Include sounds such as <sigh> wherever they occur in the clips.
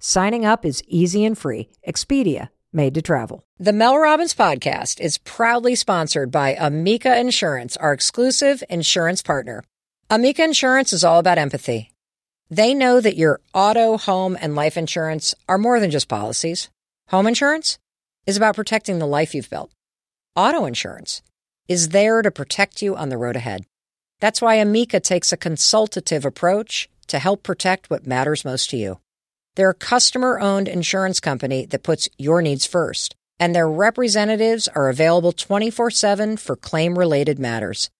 Signing up is easy and free. Expedia, made to travel. The Mel Robbins podcast is proudly sponsored by Amica Insurance, our exclusive insurance partner. Amica Insurance is all about empathy. They know that your auto, home, and life insurance are more than just policies. Home insurance is about protecting the life you've built. Auto insurance is there to protect you on the road ahead. That's why Amica takes a consultative approach to help protect what matters most to you. They're a customer owned insurance company that puts your needs first, and their representatives are available 24 7 for claim related matters.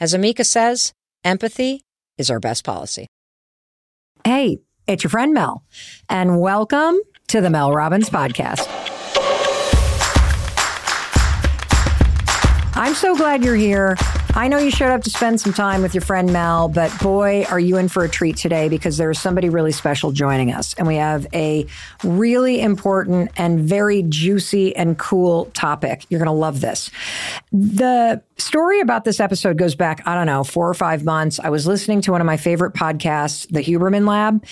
As Amica says, empathy is our best policy. Hey, it's your friend Mel, and welcome to the Mel Robbins Podcast. I'm so glad you're here. I know you showed up to spend some time with your friend Mel, but boy, are you in for a treat today because there's somebody really special joining us. And we have a really important and very juicy and cool topic. You're going to love this. The story about this episode goes back, I don't know, four or five months. I was listening to one of my favorite podcasts, The Huberman Lab,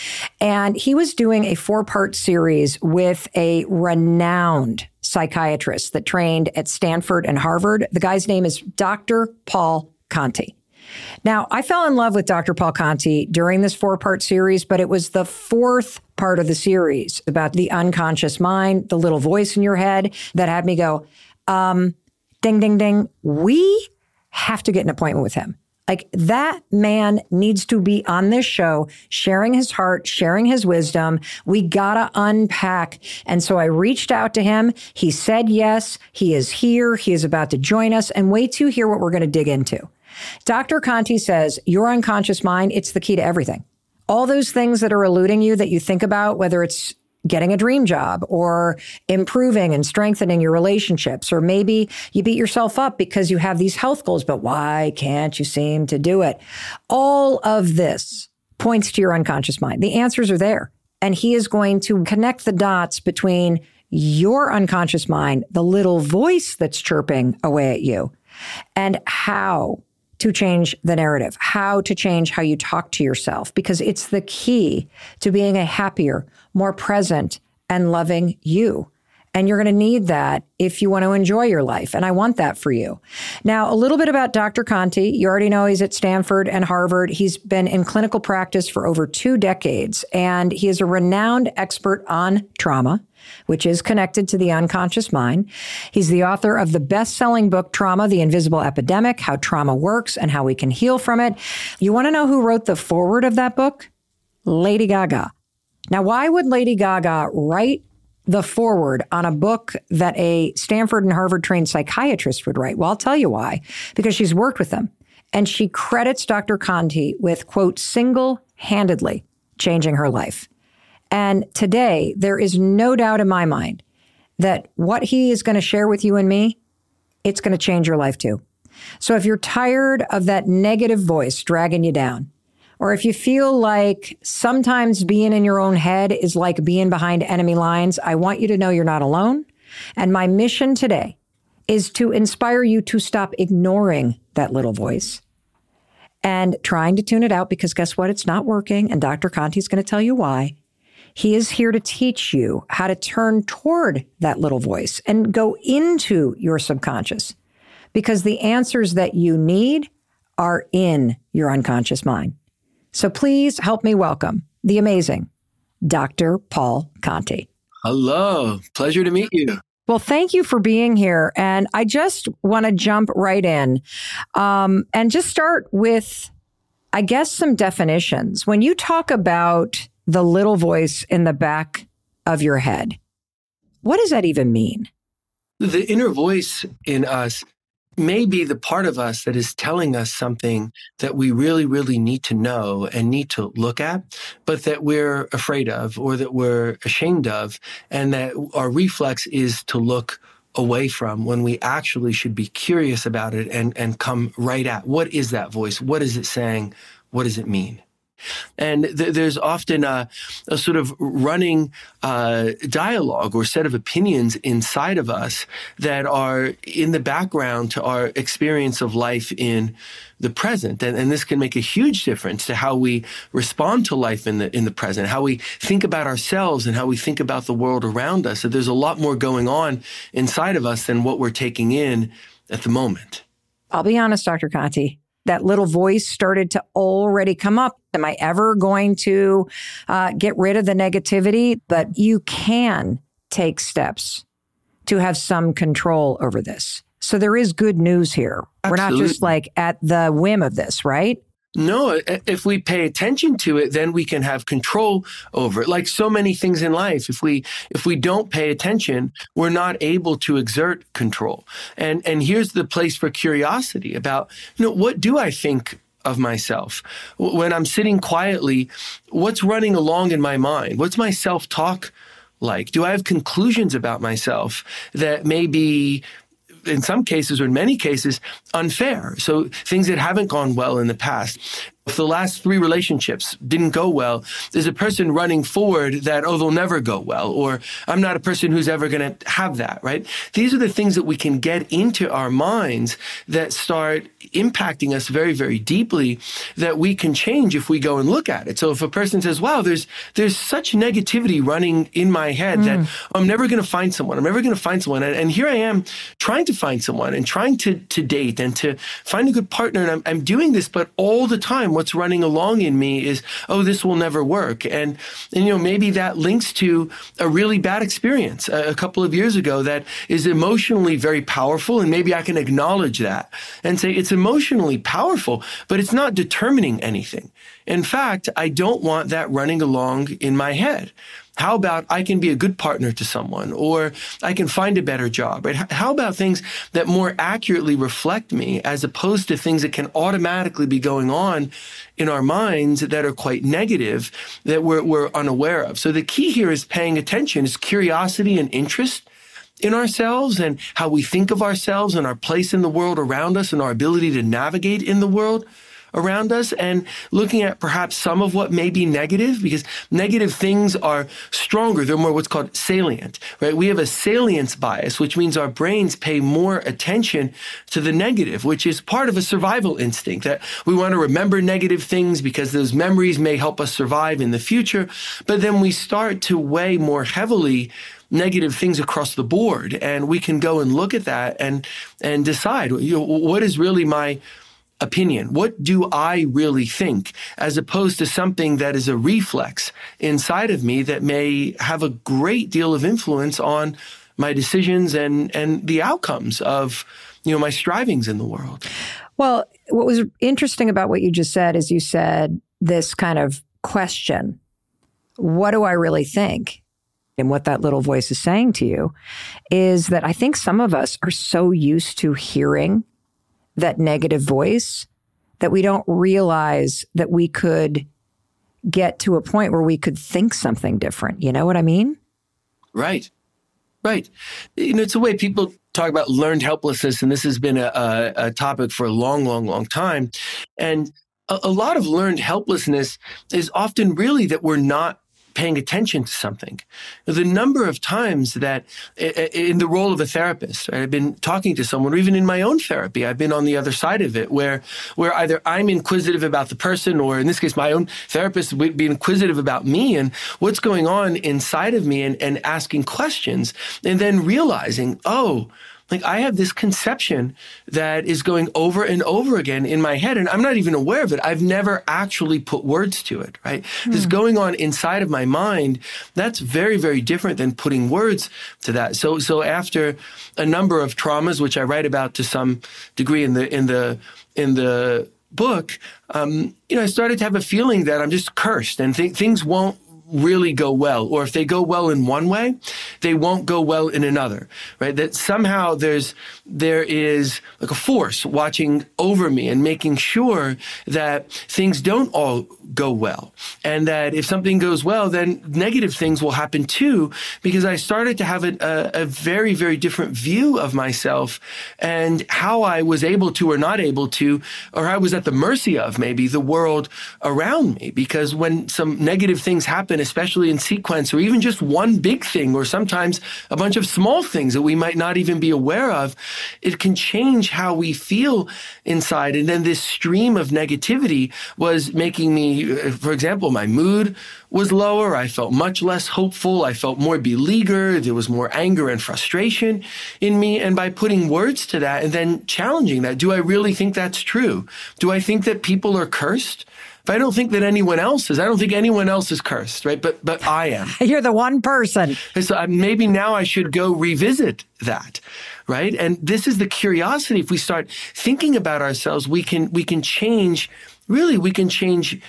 and he was doing a four part series with a renowned psychiatrist that trained at Stanford and Harvard. The guy's name is Dr. Paul Conti. Now, I fell in love with Dr. Paul Conti during this four part series, but it was the fourth part of the series about the unconscious mind, the little voice in your head that had me go, um, ding, ding, ding. We have to get an appointment with him. Like that man needs to be on this show, sharing his heart, sharing his wisdom. We gotta unpack. And so I reached out to him. He said yes. He is here. He is about to join us. And wait to hear what we're to dig into. Dr. Conti says your unconscious mind, it's the key to everything. All those things that are eluding you that you think about, whether it's getting a dream job or improving and strengthening your relationships. Or maybe you beat yourself up because you have these health goals, but why can't you seem to do it? All of this points to your unconscious mind. The answers are there. And he is going to connect the dots between your unconscious mind, the little voice that's chirping away at you, and how to change the narrative, how to change how you talk to yourself, because it's the key to being a happier, more present, and loving you. And you're going to need that if you want to enjoy your life. And I want that for you. Now, a little bit about Dr. Conti. You already know he's at Stanford and Harvard. He's been in clinical practice for over two decades, and he is a renowned expert on trauma, which is connected to the unconscious mind. He's the author of the best selling book, Trauma, the Invisible Epidemic How Trauma Works and How We Can Heal from It. You want to know who wrote the foreword of that book? Lady Gaga. Now, why would Lady Gaga write the foreword on a book that a Stanford and Harvard trained psychiatrist would write? Well, I'll tell you why. Because she's worked with them. And she credits Dr. Conti with, quote, single handedly changing her life. And today, there is no doubt in my mind that what he is going to share with you and me, it's going to change your life too. So if you're tired of that negative voice dragging you down, or if you feel like sometimes being in your own head is like being behind enemy lines, I want you to know you're not alone. And my mission today is to inspire you to stop ignoring that little voice and trying to tune it out because guess what? It's not working. And Dr. Conti is going to tell you why. He is here to teach you how to turn toward that little voice and go into your subconscious because the answers that you need are in your unconscious mind. So please help me welcome the amazing Dr. Paul Conti. Hello. Pleasure to meet you. Well, thank you for being here. And I just want to jump right in um, and just start with, I guess, some definitions. When you talk about the little voice in the back of your head, what does that even mean? The inner voice in us may be the part of us that is telling us something that we really, really need to know and need to look at, but that we're afraid of or that we're ashamed of, and that our reflex is to look away from when we actually should be curious about it and, and come right at what is that voice? What is it saying? What does it mean? And th- there's often a, a, sort of running uh, dialogue or set of opinions inside of us that are in the background to our experience of life in the present. And, and this can make a huge difference to how we respond to life in the, in the present, how we think about ourselves and how we think about the world around us. So there's a lot more going on inside of us than what we're taking in at the moment. I'll be honest, Dr. Conti that little voice started to already come up. Am I ever going to uh, get rid of the negativity? But you can take steps to have some control over this. So there is good news here. Absolutely. We're not just like at the whim of this, right? No, if we pay attention to it, then we can have control over it. Like so many things in life, if we if we don't pay attention, we're not able to exert control. And and here's the place for curiosity about, you know, what do I think of myself? When I'm sitting quietly, what's running along in my mind? What's my self-talk like? Do I have conclusions about myself that may be in some cases or in many cases unfair. So things that haven't gone well in the past. If the last three relationships didn't go well, there's a person running forward that, oh, they'll never go well, or I'm not a person who's ever going to have that, right? These are the things that we can get into our minds that start impacting us very, very deeply that we can change if we go and look at it. So if a person says, wow, there's, there's such negativity running in my head mm. that I'm never going to find someone. I'm never going to find someone. And, and, here I am trying to find someone and trying to, to date and to find a good partner. And I'm, I'm doing this, but all the time, what's running along in me is, oh, this will never work. And, and you know, maybe that links to a really bad experience a, a couple of years ago that is emotionally very powerful. And maybe I can acknowledge that and say it's emotionally powerful, but it's not determining anything. In fact, I don't want that running along in my head. How about I can be a good partner to someone or I can find a better job, right? How about things that more accurately reflect me as opposed to things that can automatically be going on in our minds that are quite negative that we're, we're unaware of. So the key here is paying attention is curiosity and interest in ourselves and how we think of ourselves and our place in the world around us and our ability to navigate in the world around us and looking at perhaps some of what may be negative because negative things are stronger. They're more what's called salient, right? We have a salience bias, which means our brains pay more attention to the negative, which is part of a survival instinct that we want to remember negative things because those memories may help us survive in the future. But then we start to weigh more heavily negative things across the board and we can go and look at that and and decide you know, what is really my opinion? What do I really think? As opposed to something that is a reflex inside of me that may have a great deal of influence on my decisions and, and the outcomes of, you know, my strivings in the world. Well, what was interesting about what you just said is you said this kind of question, what do I really think? And what that little voice is saying to you is that I think some of us are so used to hearing that negative voice that we don't realize that we could get to a point where we could think something different. You know what I mean? Right. Right. You know, it's a way people talk about learned helplessness, and this has been a, a, a topic for a long, long, long time. And a, a lot of learned helplessness is often really that we're not paying attention to something. The number of times that in the role of a therapist, I've been talking to someone, or even in my own therapy, I've been on the other side of it, where where either I'm inquisitive about the person, or in this case, my own therapist would be inquisitive about me and what's going on inside of me, and, and asking questions, and then realizing, oh, like I have this conception that is going over and over again in my head, and I'm not even aware of it. I've never actually put words to it, right? Mm. This going on inside of my mind, that's very, very different than putting words to that. So, so after a number of traumas, which I write about to some degree in the, in the, in the book, um, you know, I started to have a feeling that I'm just cursed and th- things won't really go well, or if they go well in one way, they won't go well in another, right? That somehow there's, there is like a force watching over me and making sure that things don't all go well. And that if something goes well, then negative things will happen too, because I started to have a, a, a very, very different view of myself and how I was able to or not able to, or I was at the mercy of maybe the world around me. Because when some negative things happen, especially in sequence, or even just one big thing, or sometimes a bunch of small things that we might not even be aware of, it can change how we feel inside. And then this stream of negativity was making me, uh, for example, my mood was lower. I felt much less hopeful. I felt more beleaguered. There was more anger and frustration in me. And by putting words to that and then challenging that, do I really think that's true? Do I think that people are cursed? If I don't think that anyone else is, I don't think anyone else is cursed, right? But but I am. <laughs> You're the one person. so uh, maybe now I should go revisit that, right? And this is the curiosity. If we start thinking about ourselves, we can we can change. Really, we can change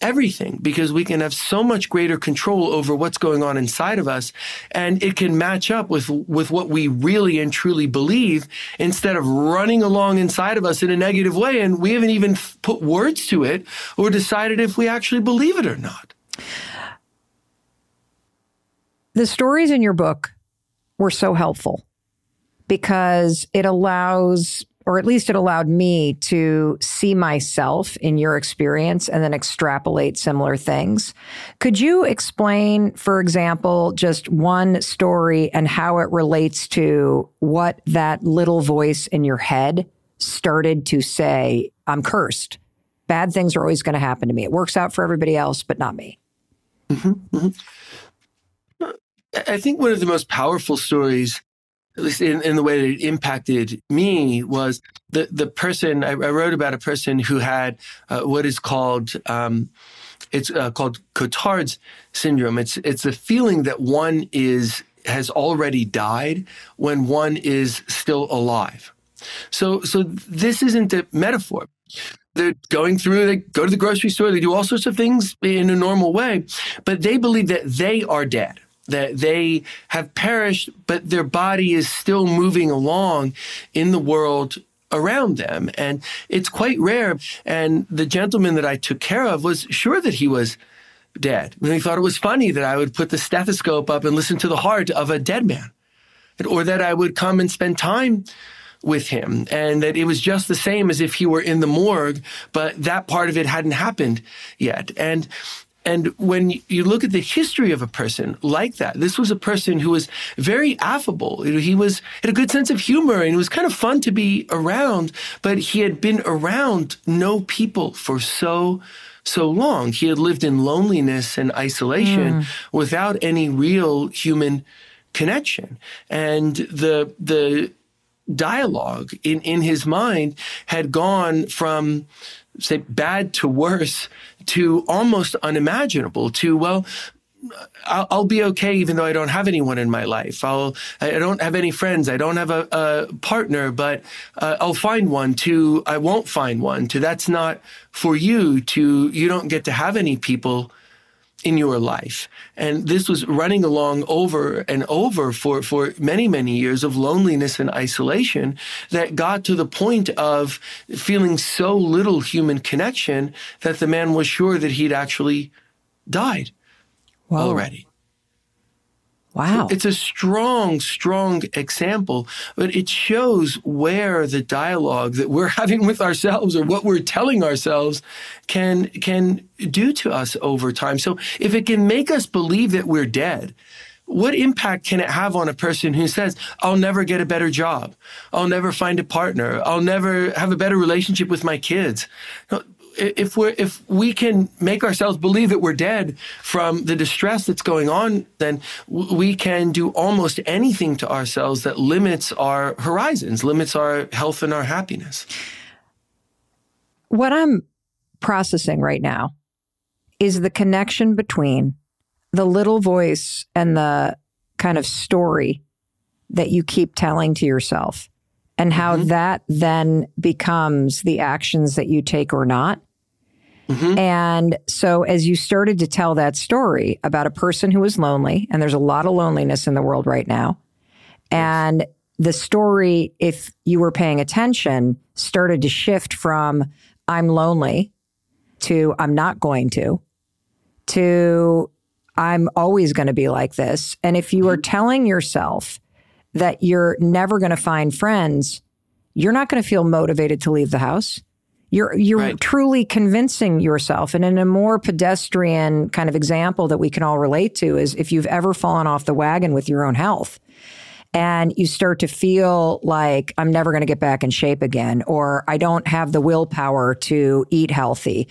everything because we can have so much greater control over what's going on inside of us and it can match up with with what we really and truly believe instead of running along inside of us in a negative way and we haven't even put words to it or decided if we actually believe it or not. The stories in your book were so helpful because it allows or at least it allowed me to see myself in your experience and then extrapolate similar things. Could you explain, for example, just one story and how it relates to what that little voice in your head started to say, I'm cursed. Bad things are always going to happen to me. It works out for everybody else, but not me. Mm-hmm, mm-hmm. I think one of the most powerful stories at least in, in the way that it impacted me, was the, the person, I, I wrote about a person who had uh, what is called, um, it's uh, called Cotard's syndrome. It's, it's a feeling that one is, has already died when one is still alive. So, so this isn't a metaphor they're going through, they go to the grocery store, they do all sorts of things in a normal way, but they believe that they are dead that they have perished, but their body is still moving along in the world around them. And it's quite rare. And the gentleman that I took care of was sure that he was dead. And he thought it was funny that I would put the stethoscope up and listen to the heart of a dead man, or that I would come and spend time with him and that it was just the same as if he were in the morgue, but that part of it hadn't happened yet. And and when you look at the history of a person like that, this was a person who was very affable. He was had a good sense of humor and it was kind of fun to be around, but he had been around no people for so so long. He had lived in loneliness and isolation mm. without any real human connection. And the the dialogue in, in his mind had gone from say bad to worse to almost unimaginable to well I'll, I'll, be okay even though I don't have anyone in my life. I'll I don't have any friends. I don't have a, a partner, but uh, I'll find one. To I won't find one. To that's not for you. To you don't get to have any people in your life. And this was running along over and over for, for many, many years of loneliness and isolation that got to the point of feeling so little human connection that the man was sure that he'd actually died already. Wow. It's a strong, strong example, but it shows where the dialogue that we're <laughs> having with ourselves or what we're telling ourselves can, can do to us over time. So if it can make us believe that we're dead, what impact can it have on a person who says, I'll never get a better job. I'll never find a partner. I'll never have a better relationship with my kids if we if we can make ourselves believe that we're dead from the distress that's going on, then we can do almost anything to ourselves that limits our horizons, limits our health and our happiness. What I'm processing right now is the connection between the little voice and the kind of story that you keep telling to yourself and how mm-hmm. that then becomes the actions that you take or not Mm-hmm. And so, as you started to tell that story about a person who was lonely, and there's a lot of loneliness in the world right now, and the story, if you were paying attention, started to shift from I'm lonely to I'm not going to, to I'm always going to be like this. And if you are mm-hmm. telling yourself that you're never going to find friends, you're not going to feel motivated to leave the house. You're you're right. truly convincing yourself. And in a more pedestrian kind of example that we can all relate to is if you've ever fallen off the wagon with your own health and you start to feel like I'm never going to get back in shape again or I don't have the willpower to eat healthy.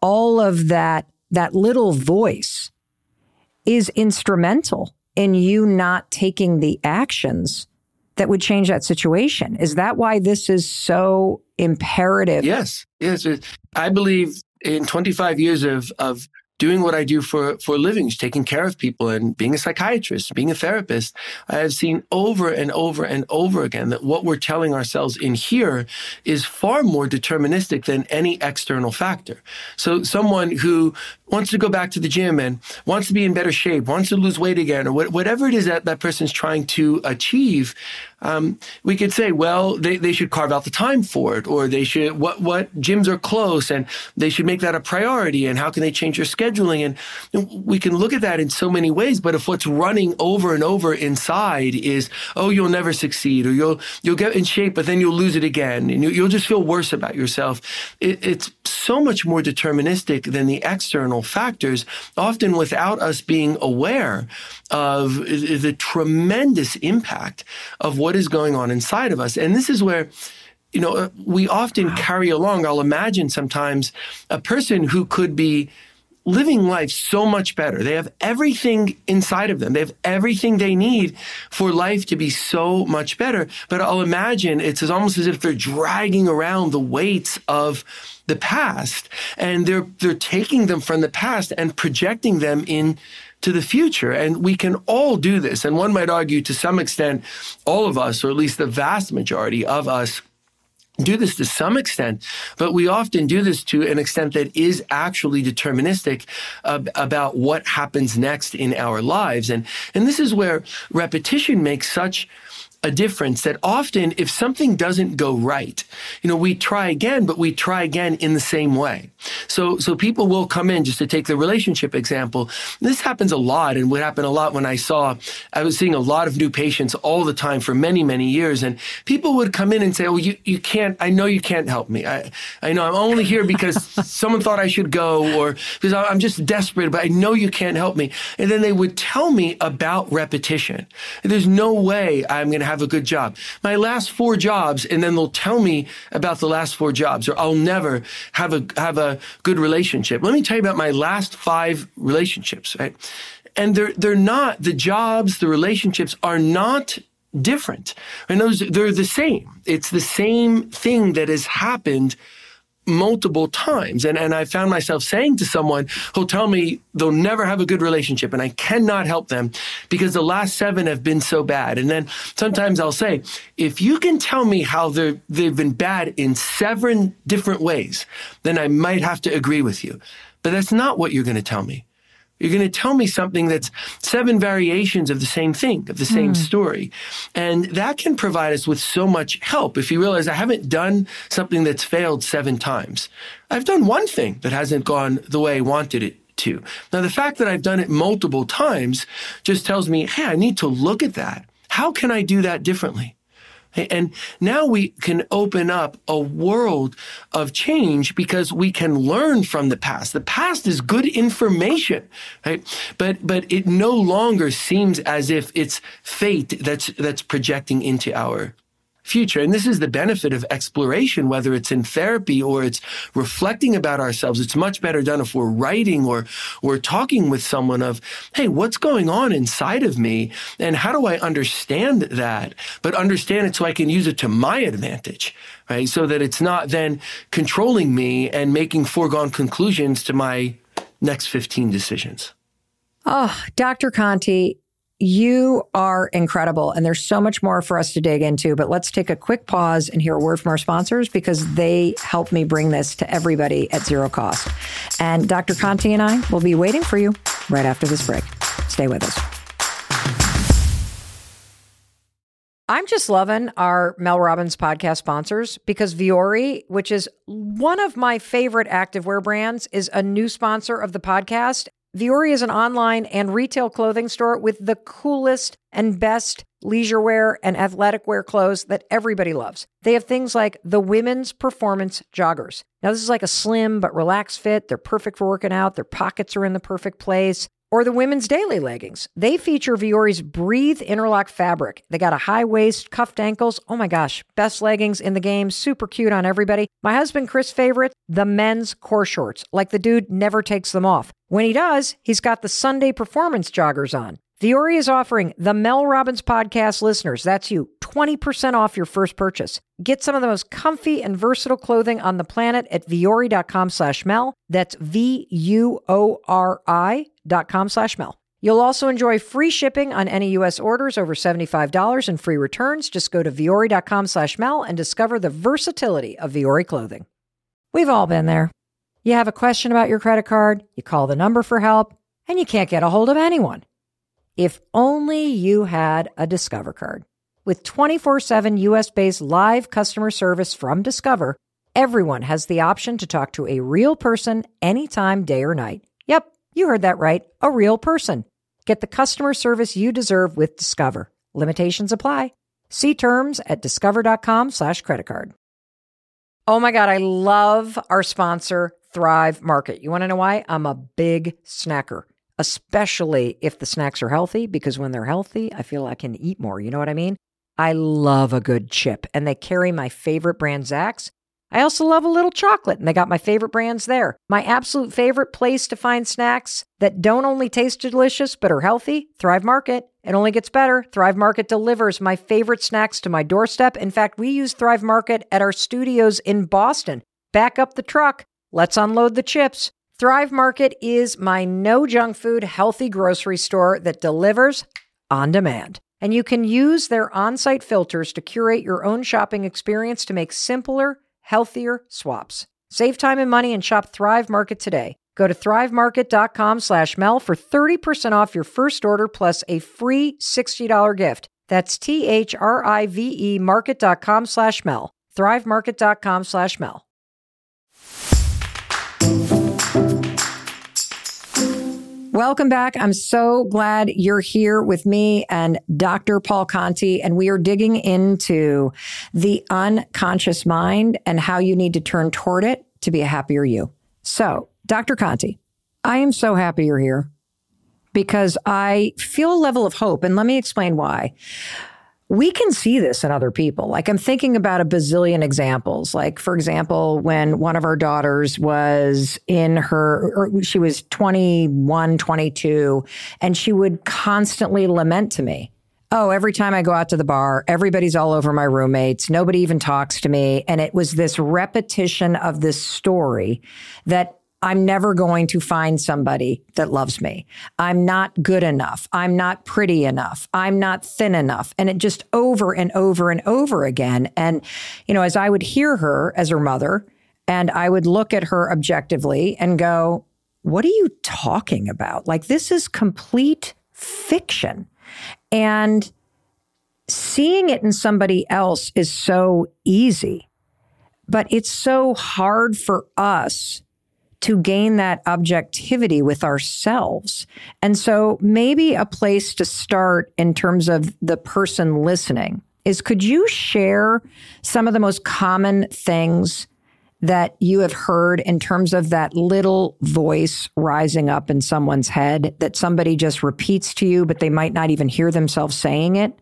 All of that that little voice is instrumental in you not taking the actions that would change that situation. Is that why this is so imperative? Yes. Yes. I believe in 25 years of, of doing what I do for, for a living, taking care of people and being a psychiatrist, being a therapist, I have seen over and over and over again that what we're telling ourselves in here is far more deterministic than any external factor. So someone who wants to go back to the gym and wants to be in better shape, wants to lose weight again, or whatever it is that that person's trying to achieve, um, we could say, well, they, they should carve out the time for it, or they should, what, what gyms are close and they should make that a priority and how can they change their scheduling? And we can look at that in so many ways. But if what's running over and over inside is, oh, you'll never succeed or you'll, you'll get in shape, but then you'll lose it again and you, will just feel worse about yourself. It, it's so much more deterministic than the external factors, often without us being aware of the tremendous impact of what is going on inside of us. And this is where you know, we often carry along, I'll imagine sometimes a person who could be living life so much better. They have everything inside of them. They have everything they need for life to be so much better. But I'll imagine it's almost as if they're dragging around the weights of the past and they're, they're taking them from the past and projecting them in to the future. And we can all do this. And one might argue to some extent, all of us, or at least the vast majority of us, do this to some extent, but we often do this to an extent that is actually deterministic about what happens next in our lives. And, and this is where repetition makes such a difference that often if something doesn't go right, you know, we try again, but we try again in the same way. So, so people will come in just to take the relationship example. This happens a lot and would happen a lot when I saw, I was seeing a lot of new patients all the time for many, many years. And people would come in and say, Oh, you, you can't, I know you can't help me. I, I know I'm only here because <laughs> someone thought I should go or because I'm just desperate, but I know you can't help me. And then they would tell me about repetition. There's no way I'm going to have have a good job. My last four jobs, and then they'll tell me about the last four jobs, or I'll never have a have a good relationship. Let me tell you about my last five relationships, right? And they're they're not the jobs, the relationships are not different. And those they're the same. It's the same thing that has happened multiple times. And, and I found myself saying to someone who'll tell me they'll never have a good relationship and I cannot help them because the last seven have been so bad. And then sometimes I'll say, if you can tell me how they've been bad in seven different ways, then I might have to agree with you. But that's not what you're going to tell me. You're going to tell me something that's seven variations of the same thing, of the same mm. story. And that can provide us with so much help. If you realize I haven't done something that's failed seven times, I've done one thing that hasn't gone the way I wanted it to. Now, the fact that I've done it multiple times just tells me, hey, I need to look at that. How can I do that differently? And now we can open up a world of change because we can learn from the past. The past is good information, right? But, but it no longer seems as if it's fate that's, that's projecting into our future. And this is the benefit of exploration, whether it's in therapy or it's reflecting about ourselves. It's much better done if we're writing or we're talking with someone of, hey, what's going on inside of me? And how do I understand that? But understand it so I can use it to my advantage, right? So that it's not then controlling me and making foregone conclusions to my next 15 decisions. Oh, Dr. Conti, you are incredible. And there's so much more for us to dig into. But let's take a quick pause and hear a word from our sponsors because they help me bring this to everybody at zero cost. And Dr. Conti and I will be waiting for you right after this break. Stay with us. I'm just loving our Mel Robbins podcast sponsors because Vuori, which is one of my favorite activewear brands, is a new sponsor of the podcast. Vuori is an online and retail clothing store with the coolest and best leisure wear and athletic wear clothes that everybody loves. They have things like the women's performance joggers. Now, this is like a slim but relaxed fit. They're perfect for working out. Their pockets are in the perfect place or the women's daily leggings. They feature Vuori's Breathe interlock fabric. They got a high waist, cuffed ankles. Oh my gosh, best leggings in the game. Super cute on everybody. My husband Chris' favorite, the men's core shorts. Like the dude never takes them off. When he does, he's got the Sunday performance joggers on. Vuori is offering the Mel Robbins podcast listeners, that's you, 20% off your first purchase. Get some of the most comfy and versatile clothing on the planet at vuori.com slash Mel. That's V-U-O-R-I slash Mel. You'll also enjoy free shipping on any U.S. orders over $75 and free returns. Just go to vuori.com slash Mel and discover the versatility of Vuori clothing. We've all been there. You have a question about your credit card, you call the number for help, and you can't get a hold of anyone. If only you had a Discover card. With 24 7 US based live customer service from Discover, everyone has the option to talk to a real person anytime, day or night. You heard that right. A real person. Get the customer service you deserve with Discover. Limitations apply. See terms at discover.com slash credit card. Oh my God, I love our sponsor, Thrive Market. You want to know why? I'm a big snacker especially if the snacks are healthy, because when they're healthy, I feel I can eat more. You know what I mean? I love a good chip, and they carry my favorite brand, Zax. I also love a little chocolate, and they got my favorite brands there. My absolute favorite place to find snacks that don't only taste delicious but are healthy Thrive Market. It only gets better. Thrive Market delivers my favorite snacks to my doorstep. In fact, we use Thrive Market at our studios in Boston. Back up the truck. Let's unload the chips. Thrive Market is my no junk food, healthy grocery store that delivers on demand. And you can use their on site filters to curate your own shopping experience to make simpler, healthier swaps. Save time and money and shop Thrive Market today. Go to thrivemarket.com slash Mel for 30% off your first order plus a free $60 gift. That's T H R I V E market.com slash Mel. Thrivemarket.com slash Mel. Welcome back. I'm so glad you're here with me and Dr. Paul Conti, and we are digging into the unconscious mind and how you need to turn toward it to be a happier you. So, Dr. Conti, I am so happy you're here because I feel a level of hope, and let me explain why we can see this in other people. Like I'm thinking about a bazillion examples. Like, for example, when one of our daughters was in her, she was 21, 22, and she would constantly lament to me. Oh, every time I go out to the bar, everybody's all over my roommates. Nobody even talks to me. And it was this repetition of this story that I'm never going to find somebody that loves me. I'm not good enough. I'm not pretty enough. I'm not thin enough. And it just over and over and over again. And, you know, as I would hear her as her mother, and I would look at her objectively and go, What are you talking about? Like, this is complete fiction. And seeing it in somebody else is so easy, but it's so hard for us to gain that objectivity with ourselves. And so maybe a place to start in terms of the person listening is could you share some of the most common things that you have heard in terms of that little voice rising up in someone's head that somebody just repeats to you, but they might not even hear themselves saying it?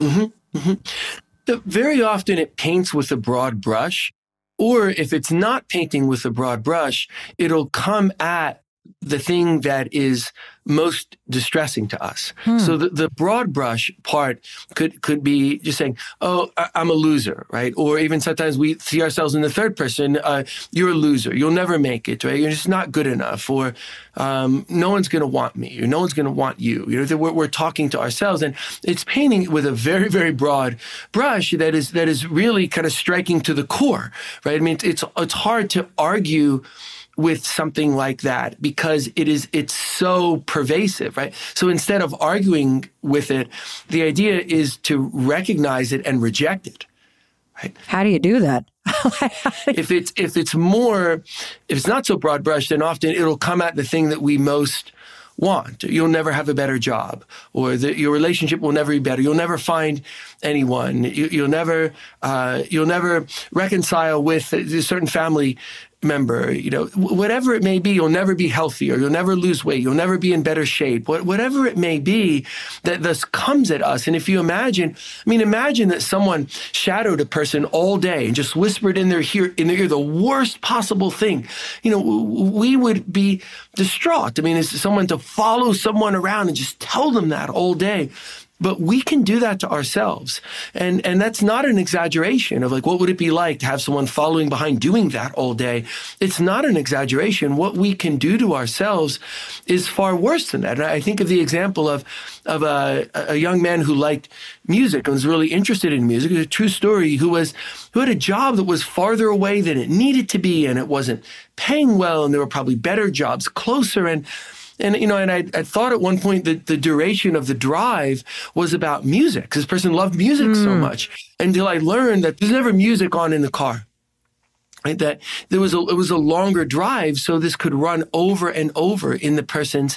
Mm-hmm, mm-hmm. Very often it paints with a broad brush or if it's not painting with a broad brush, it'll come at the thing that is most distressing to us. Hmm. So the, the broad brush part could could be just saying, "Oh, I, am a loser," right? Or even sometimes we see ourselves in the third person. Uh, You're a loser. You'll never make it, right? You're just not good enough. Or um, no one's going to want me. Or no one's going to want you. You know, we're, we're talking to ourselves, and it's painting with a very very broad brush that is that is really kind of striking to the core, right? I mean, it's it's hard to argue with something like that because it is it's so pervasive right so instead of arguing with it the idea is to recognize it and reject it right how do you do that <laughs> if it's if it's more if it's not so broad brush then often it'll come at the thing that we most want. You'll never have a better job, or the, your relationship will never be better. You'll never find anyone. You, will never uh, you'll never reconcile with a certain family member, you know, whatever it may be, you'll never be healthier, you'll never lose weight, you'll never be in better shape, whatever it may be that this comes at us. And if you imagine, I mean, imagine that someone shadowed a person all day and just whispered in their ear, in their ear the worst possible thing. You know, we would be distraught. I mean, is someone to follow someone around and just tell them that all day. But we can do that to ourselves. And, and that's not an exaggeration of like, what would it be like to have someone following behind doing that all day? It's not an exaggeration. What we can do to ourselves is far worse than that. And I think of the example of, of a, a young man who liked music and was really interested in music. It's a true story who was, who had a job that was farther away than it needed to be and it wasn't paying well and there were probably better jobs closer. And, and, you know, and I, I thought at one point that the duration of the drive was about music this person loved music mm. so hmm. much until I learned that there's never music on in the car. Right? That there was a, it was a longer drive. So this could run over and over in the person's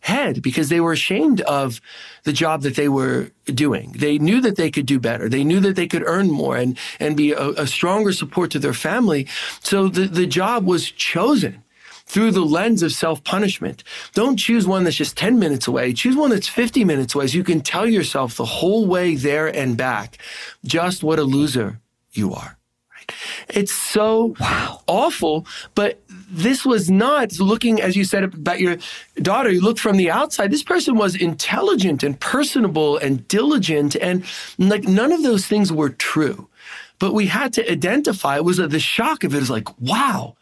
head because they were ashamed of the job that they were doing. They knew that they could do better. They knew that they could earn more and, and be a, a stronger support to their family. So the, the job was chosen through the lens of self punishment. Don't choose one that's just 10 minutes away. Choose one that's 50 minutes away so you can tell yourself the whole way there and back just what a loser you are. It's so wow. awful, but this was not looking, as you said about your daughter, you looked from the outside. This person was intelligent and personable and diligent, and like none of those things were true. But we had to identify it was the shock of it is like, wow,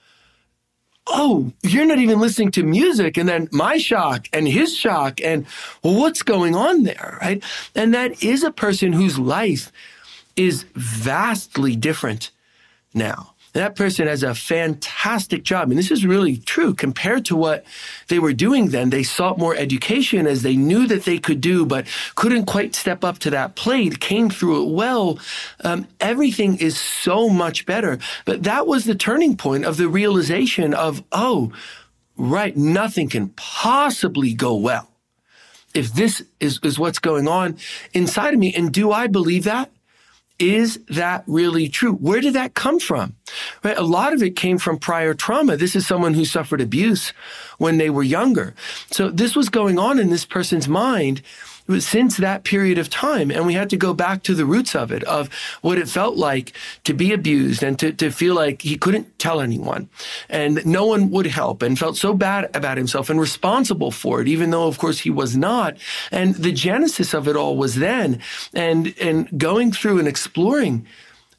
oh, you're not even listening to music. And then my shock and his shock and well, what's going on there? Right. And that is a person whose life is vastly different now that person has a fantastic job. And this is really true compared to what they were doing then. They sought more education as they knew that they could do, but couldn't quite step up to that plate, came through it well. Um, everything is so much better. But that was the turning point of the realization of, oh, right, nothing can possibly go well if this is, is what's going on inside of me. And do I believe that? Is that really true? Where did that come from? Right? A lot of it came from prior trauma. This is someone who suffered abuse when they were younger. So this was going on in this person's mind since that period of time. And we had to go back to the roots of it, of what it felt like to be abused and to, to feel like he couldn't tell anyone and no one would help and felt so bad about himself and responsible for it, even though of course he was not. And the genesis of it all was then and, and going through and exploring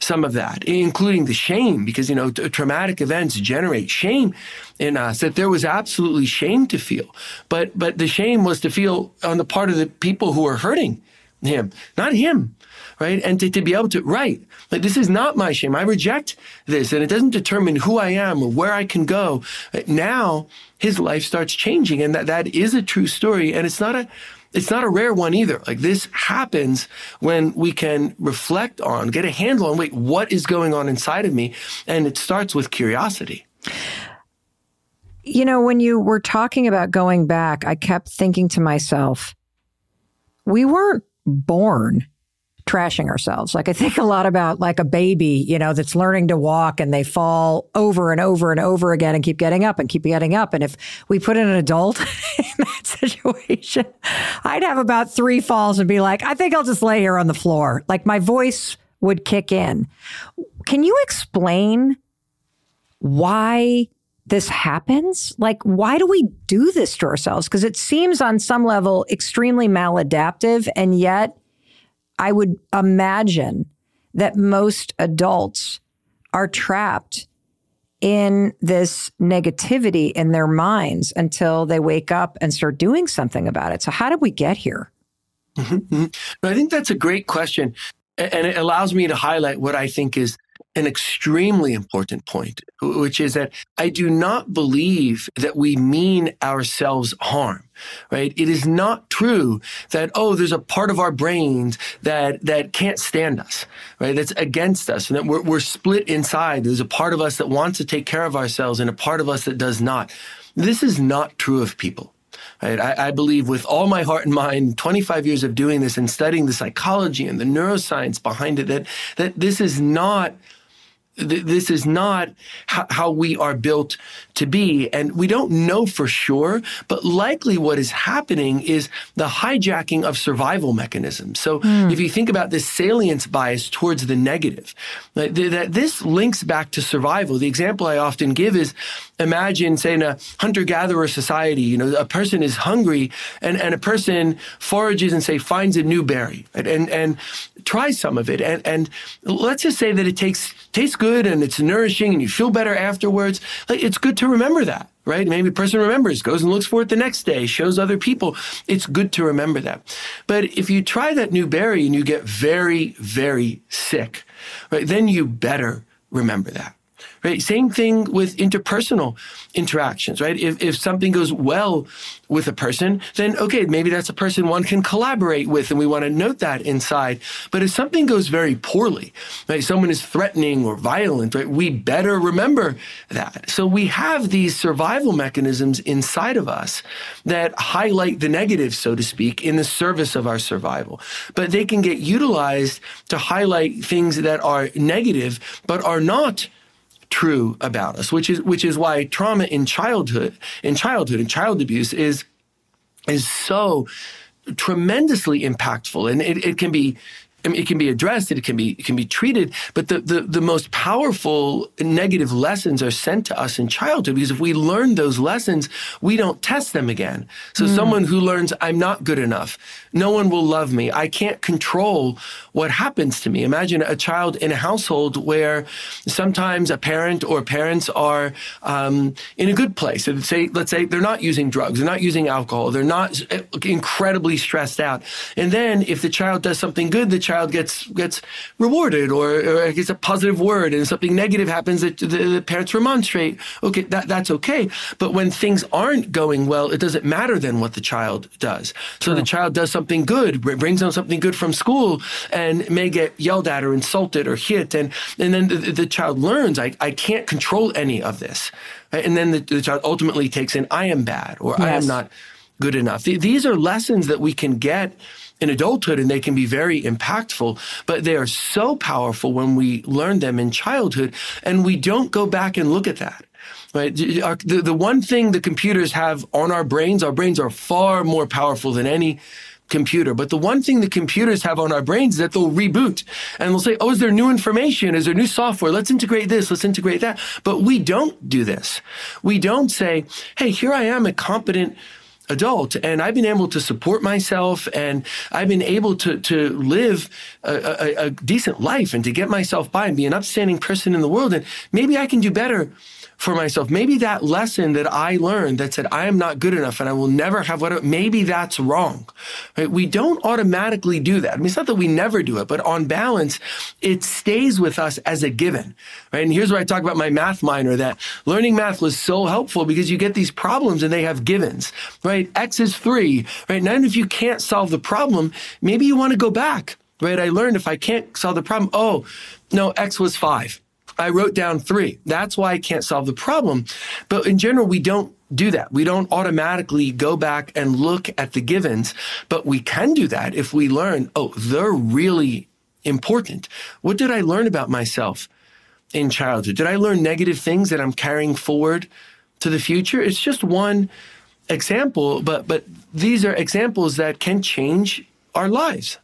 some of that, including the shame, because, you know, traumatic events generate shame in us, that there was absolutely shame to feel. But, but the shame was to feel on the part of the people who were hurting him, not him, right? And to, to be able to, right, like this is not my shame. I reject this and it doesn't determine who I am or where I can go. Now his life starts changing and that, that is a true story. And it's not a, it's not a rare one either. Like this happens when we can reflect on, get a handle on, wait, what is going on inside of me? And it starts with curiosity. You know, when you were talking about going back, I kept thinking to myself, we weren't born trashing ourselves. Like I think a lot about like a baby, you know, that's learning to walk and they fall over and over and over again and keep getting up and keep getting up. And if we put in an adult <laughs> in that situation, I'd have about three falls and be like, I think I'll just lay here on the floor. Like my voice would kick in. Can you explain why this happens? Like, why do we do this to ourselves? Because it seems on some level extremely maladaptive. And yet, I would imagine that most adults are trapped in this negativity in their minds until they wake up and start doing something about it. So, how did we get here? Mm-hmm. mm-hmm. I think that's a great question. And it allows me to highlight what I think is an extremely important point, which is that I do not believe that we mean ourselves harm, right? It is not true that, oh, there's a part of our brains that, that can't stand us, right? That's against us and that we're, we're split inside. There's a part of us that wants to take care of ourselves and a part of us that does not. This is not true of people. Right? I, I, believe with all my heart and mind, 25 years of doing this and studying the psychology and the neuroscience behind it, that, that this is not this is not how we are built to be. And we don't know for sure, but likely what is happening is the hijacking of survival mechanisms. So mm. if you think about this salience bias towards the negative, that this links back to survival. The example I often give is imagine, say, in a hunter gatherer society, you know, a person is hungry and, and a person forages and say finds a new berry and, and, and tries some of it. And, and let's just say that it takes, tastes good and it's nourishing and you feel better afterwards. Like it's good to remember that right? Maybe a person remembers, goes and looks for it the next day, shows other people. It's good to remember that. But if you try that new berry and you get very, very sick, right, then you better remember that right? Same thing with interpersonal interactions, right? If, if something goes well with a person, then okay, maybe that's a person one can collaborate with and we want to note that inside. But if something goes very poorly, right? Someone is threatening or violent, right? We better remember that. So we have these survival mechanisms inside of us that highlight the negative, so to speak, in the service of our survival. But they can get utilized to highlight things that are negative, but are not true about us, which is which is why trauma in childhood, in childhood, and child abuse is is so tremendously impactful, and it, it can be I mean, it can be addressed, it can be it can be treated, but the, the, the most powerful negative lessons are sent to us in childhood because if we learn those lessons, we don't test them again. So mm. someone who learns I'm not good enough, no one will love me, I can't control what happens to me. Imagine a child in a household where sometimes a parent or parents are um, in a good place. So say, let's say they're not using drugs, they're not using alcohol, they're not incredibly stressed out, and then if the child does something good, the child gets gets rewarded or, or gets a positive word and something negative happens that the, the parents remonstrate. Okay that that's okay. But when things aren't going well it doesn't matter then what the child does. So the child does something good brings home something good from school and may get yelled at or insulted or hit and and then the, the child learns I, I can't control any of this and then the, the child ultimately takes in I am bad or yes. I am not good enough. These are lessons that we can get in adulthood and they can be very impactful, but they are so powerful when we learn them in childhood and we don't go back and look at that. Right. The, the one thing the computers have on our brains, our brains are far more powerful than any computer. But the one thing the computers have on our brains is that they'll reboot and they'll say, Oh, is there new information? Is there new software? Let's integrate this. Let's integrate that. But we don't do this. We don't say, Hey, here I am, a competent adult and I've been able to support myself and I've been able to, to live a, a, a, decent life and to get myself by and be an upstanding person in the world. And maybe I can do better for myself. Maybe that lesson that I learned that said I am not good enough and I will never have what, maybe that's wrong. Right? We don't automatically do that. I mean, it's not that we never do it, but on balance, it stays with us as a given. Right? And here's where I talk about my math minor that learning math was so helpful because you get these problems and they have givens, right? X is three, right? Now, if you can't solve the problem, maybe you want to go back, right? I learned if I can't solve the problem, oh, no, X was five I wrote down three. That's why I can't solve the problem. But in general, we don't do that. We don't automatically go back and look at the givens, but we can do that if we learn, oh, they're really important. What did I learn about myself in childhood? Did I learn negative things that I'm carrying forward to the future? It's just one example, but but these are examples that can change our lives.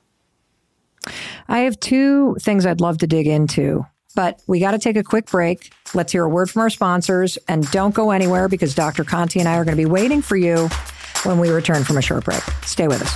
I have two things I'd love to dig into But we got to take a quick break. Let's hear a word from our sponsors and don't go anywhere because Dr. Conti and I are going to be waiting for you when we return from a short break. Stay with us.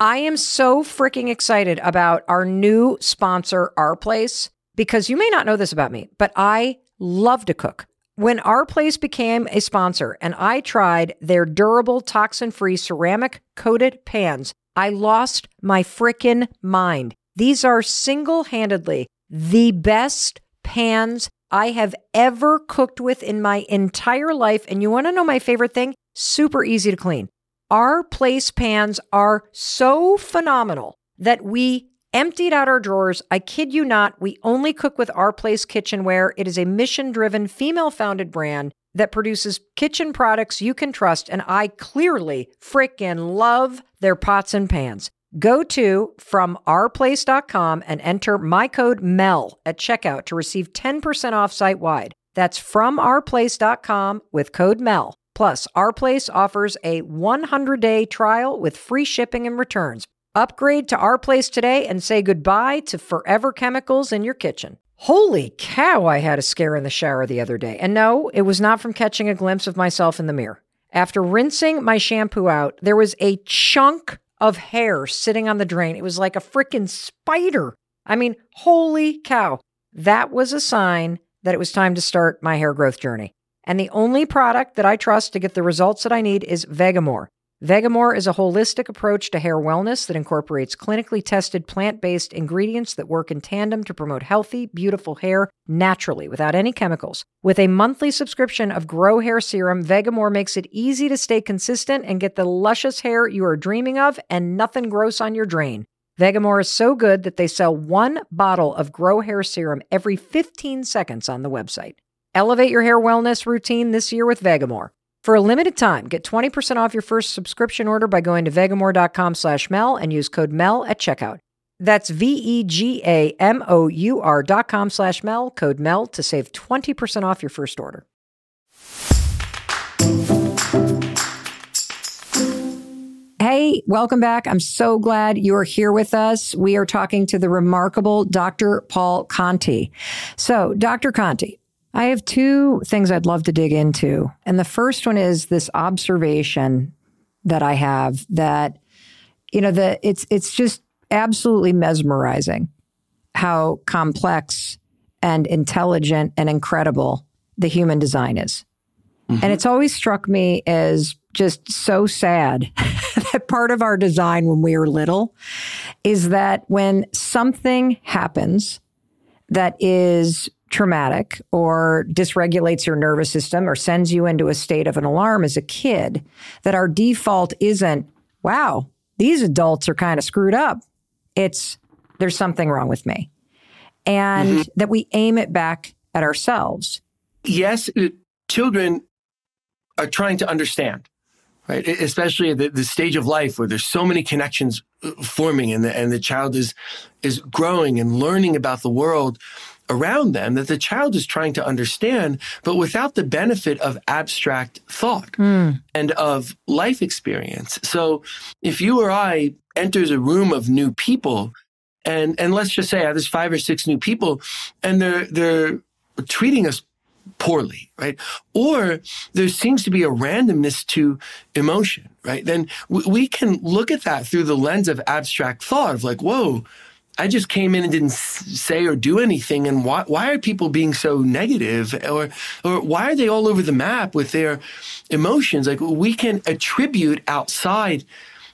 I am so freaking excited about our new sponsor, Our Place, because you may not know this about me, but I love to cook. When Our Place became a sponsor and I tried their durable, toxin free ceramic coated pans, I lost my freaking mind. These are single handedly the best pans I have ever cooked with in my entire life. And you want to know my favorite thing? Super easy to clean. Our place pans are so phenomenal that we emptied out our drawers. I kid you not, we only cook with Our Place Kitchenware. It is a mission driven, female founded brand that produces kitchen products you can trust. And I clearly freaking love their pots and pans. Go to from ourplace.com and enter my code MEL at checkout to receive 10% off site wide. That's from ourplace.com with code MEL. Plus, Our Place offers a 100 day trial with free shipping and returns. Upgrade to Our Place today and say goodbye to forever chemicals in your kitchen. Holy cow, I had a scare in the shower the other day. And no, it was not from catching a glimpse of myself in the mirror. After rinsing my shampoo out, there was a chunk of hair sitting on the drain. It was like a freaking spider. I mean, holy cow. That was a sign that it was time to start my hair growth journey. And the only product that I trust to get the results that I need is Vegamour. Vegamour is a holistic approach to hair wellness that incorporates clinically tested plant based ingredients that work in tandem to promote healthy, beautiful hair naturally without any chemicals. With a monthly subscription of Grow Hair Serum, Vegamour makes it easy to stay consistent and get the luscious hair you are dreaming of and nothing gross on your drain. Vegamour is so good that they sell one bottle of Grow Hair Serum every 15 seconds on the website. Elevate your hair wellness routine this year with Vegamour. For a limited time, get 20% off your first subscription order by going to vegamour.com slash Mel and use code MEL at checkout. That's V-E-G-A-M-O-U-R dot com slash Mel, code MEL to save 20% off your first order. Hey, welcome back. I'm so glad you're here with us. We are talking to the remarkable Dr. Paul Conti. So, Dr. Conti, I have two things I'd love to dig into. And the first one is this observation that I have that, you know, the it's it's just absolutely mesmerizing how complex and intelligent and incredible the human design is. Mm-hmm. And it's always struck me as just so sad <laughs> that part of our design when we were little is that when something happens that is traumatic or dysregulates your nervous system or sends you into a state of an alarm as a kid, that our default isn't, wow, these adults are kind of screwed up. It's, there's something wrong with me. And mm-hmm. that we aim it back at ourselves. Yes, uh, children are trying to understand, right? Especially at the, the stage of life where there's so many connections uh, forming and the, and the child is, is growing and learning about the world around them that the child is trying to understand, but without the benefit of abstract thought mm. and of life experience. So if you or I enters a room of new people, and and let's just say there's five or six new people, and they're they're treating us poorly, right? Or there seems to be a randomness to emotion, right? Then we can look at that through the lens of abstract thought of like, whoa, I just came in and didn't say or do anything. And why, why are people being so negative or, or why are they all over the map with their emotions? Like we can attribute outside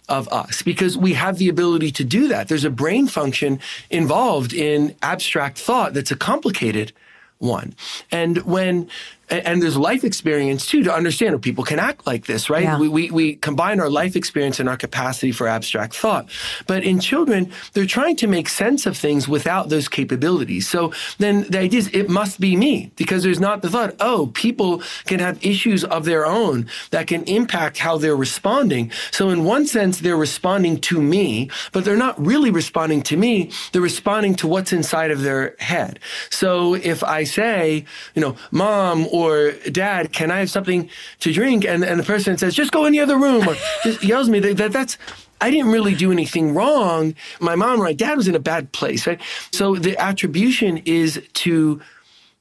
of us because we have the ability to do that. There's a brain function involved in abstract thought that's a complicated one. And when and there's life experience too to understand how people can act like this, right? Yeah. We, we, we combine our life experience and our capacity for abstract thought. But in children, they're trying to make sense of things without those capabilities. So then the idea is it must be me because there's not the thought, oh, people can have issues of their own that can impact how they're responding. So in one sense, they're responding to me, but they're not really responding to me. They're responding to what's inside of their head. So if I say, you know, mom or dad, can I have something to drink? And, and the person says, just go in the other room or <laughs> just yells me that, that's, I didn't really do anything wrong. My mom or my dad was in a bad place, right? So the attribution is to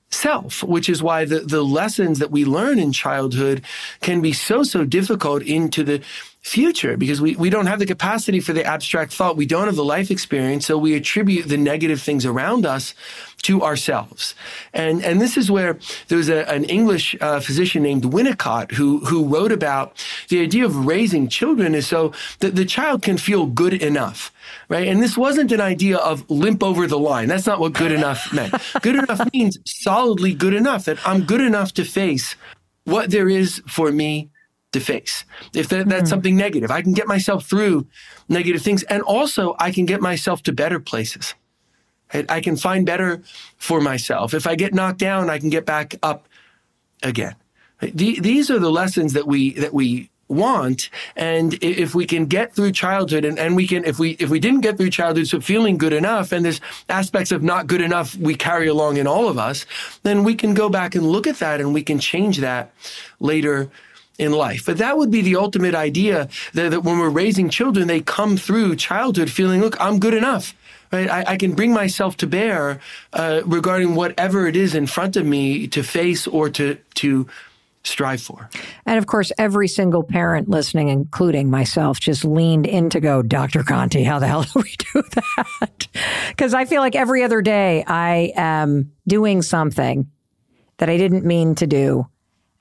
self, which is why the, the lessons that we learn in childhood can be so, so difficult into the future because we, we don't have the capacity for the abstract thought. We don't have the life experience. So we attribute the negative things around us to ourselves. And, and this is where there was a, an English uh, physician named Winnicott who, who wrote about the idea of raising children is so that the child can feel good enough. Right. And this wasn't an idea of limp over the line. That's not what good enough <laughs> meant. good enough means solidly good enough that I'm good enough to face what there is for me to face. If that, that's mm. something negative, I can get myself through negative things. And also I can get myself to better places. I can find better for myself. If I get knocked down, I can get back up again. These are the lessons that we, that we want. And if we can get through childhood and, and we can, if we, if we didn't get through childhood, so feeling good enough and there's aspects of not good enough we carry along in all of us, then we can go back and look at that and we can change that later in life. But that would be the ultimate idea that, that when we're raising children, they come through childhood feeling, look, I'm good enough. Right? I, I can bring myself to bear uh, regarding whatever it is in front of me to face or to to strive for. And of course, every single parent listening, including myself, just leaned in to go, Dr. Conti, how the hell do we do <laughs> that? Because I feel like every other day I am doing something that I didn't mean to do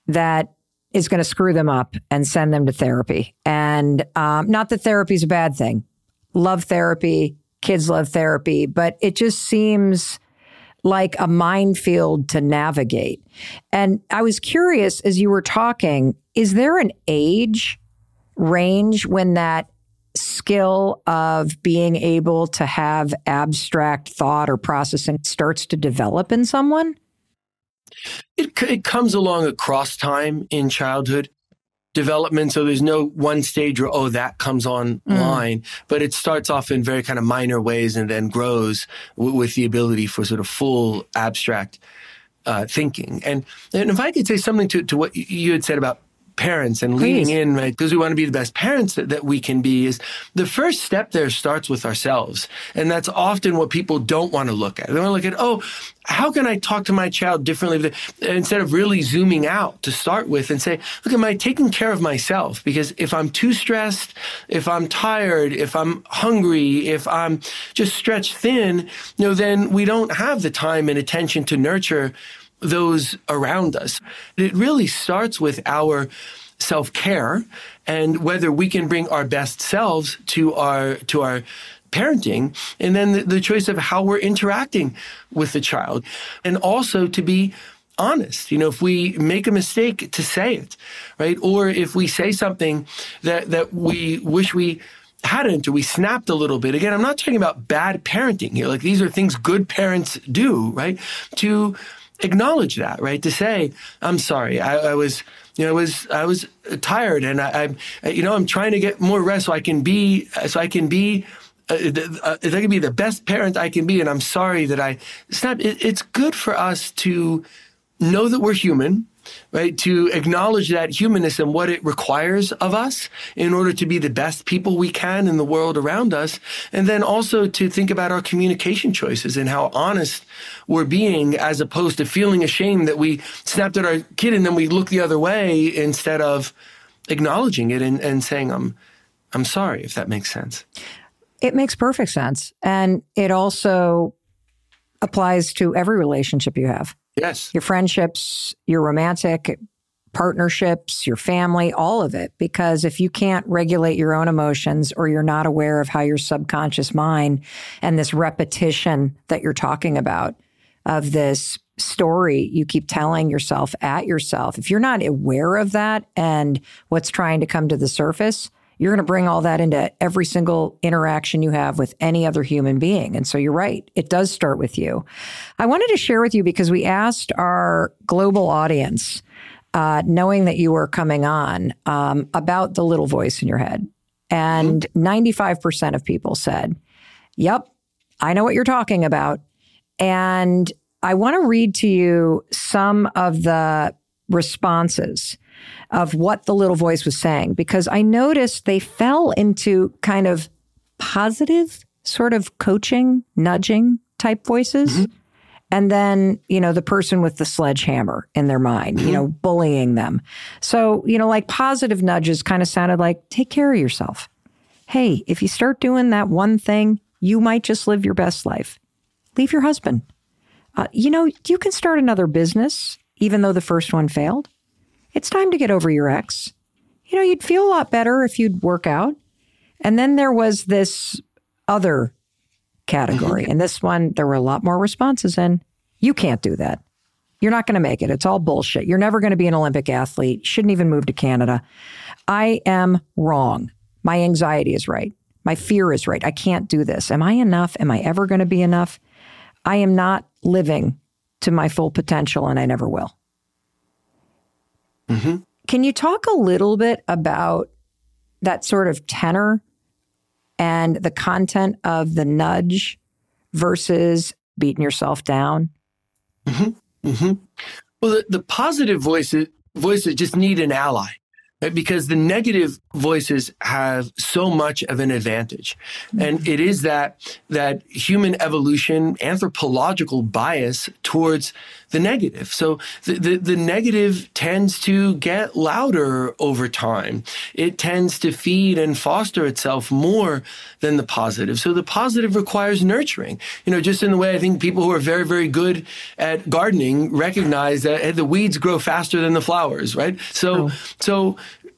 that is going to screw them up and send them to therapy. And um, not that therapy is a bad thing. Love therapy. Kids love therapy, but it just seems like a minefield to navigate. And I was curious as you were talking, is there an age range when that skill of being able to have abstract thought or processing starts to develop in someone? It, it comes along across time in childhood development. So there's no one stage where, oh, that comes online, mm. but it starts off in very kind of minor ways and then grows w- with the ability for sort of full abstract uh, thinking. And, and if I could say something to, to what you had said about parents and Please. leaning in, right? Because we want to be the best parents that, that we can be is the first step there starts with ourselves. And that's often what people don't want to look at. They want to look at, oh, how can I talk to my child differently instead of really zooming out to start with and say, look, am I taking care of myself? Because if I'm too stressed, if I'm tired, if I'm hungry, if I'm just stretched thin, you know, then we don't have the time and attention to nurture those around us. It really starts with our self care and whether we can bring our best selves to our, to our, parenting and then the, the choice of how we're interacting with the child and also to be honest. You know, if we make a mistake, to say it, right? Or if we say something that that we wish we hadn't or we snapped a little bit. Again, I'm not talking about bad parenting here. Like these are things good parents do, right? To acknowledge that, right? To say, I'm sorry, I, I was, you know, I was, I was tired and I, I, you know, I'm trying to get more rest so I can be, so I can be, uh, uh, I can be the best parent I can be. And I'm sorry that I snap. It, it's good for us to know that we're human right? To acknowledge that humanness and what it requires of us in order to be the best people we can in the world around us. And then also to think about our communication choices and how honest we're being as opposed to feeling ashamed that we snapped at our kid and then we look the other way instead of acknowledging it and, and saying, I'm, I'm sorry, if that makes sense. It makes perfect sense. And it also applies to every relationship you have. Yes. Your friendships, your romantic partnerships, your family, all of it. Because if you can't regulate your own emotions or you're not aware of how your subconscious mind and this repetition that you're talking about of this story you keep telling yourself at yourself, if you're not aware of that and what's trying to come to the surface, you're going to bring all that into every single interaction you have with any other human being. And so you're right. It does start with you. I wanted to share with you because we asked our global audience, uh, knowing that you were coming on, um, about the little voice in your head. And mm-hmm. 95% of people said, Yep, I know what you're talking about. And I want to read to you some of the responses of what the little voice was saying because I noticed they fell into kind of positive sort of coaching, nudging type voices. Mm-hmm. And then, you know, the person with the sledgehammer in their mind, mm-hmm. you know, bullying them. So, you know, like positive nudges kind of sounded like, take care of yourself. Hey, if you start doing that one thing, you might just live your best life. Leave your husband. Uh, you know, you can start another business, even though the first one failed. It's time to get over your ex. You know, you'd feel a lot better if you'd work out. And then there was this other category. Mm-hmm. and this one, there were a lot more responses in. You can't do that. You're not going to make it. It's all bullshit. You're never going to be an Olympic athlete. Shouldn't even move to Canada. I am wrong. My anxiety is right. My fear is right. I can't do this. Am I enough? Am I ever going to be enough? I am not living to my full potential and I never will. Mm-hmm. Can you talk a little bit about that sort of tenor and the content of the nudge versus beating yourself down? Mm-hmm. Mm-hmm. Well, the, the positive voices voices just need an ally because the negative voices have so much of an advantage. And it is that, that human evolution, anthropological bias towards the negative. So the, the, the, negative tends to get louder over time. It tends to feed and foster itself more than the positive. So the positive requires nurturing. You know, just in the way I think people who are very, very good at gardening recognize that the weeds grow faster than the flowers, right? So, oh. so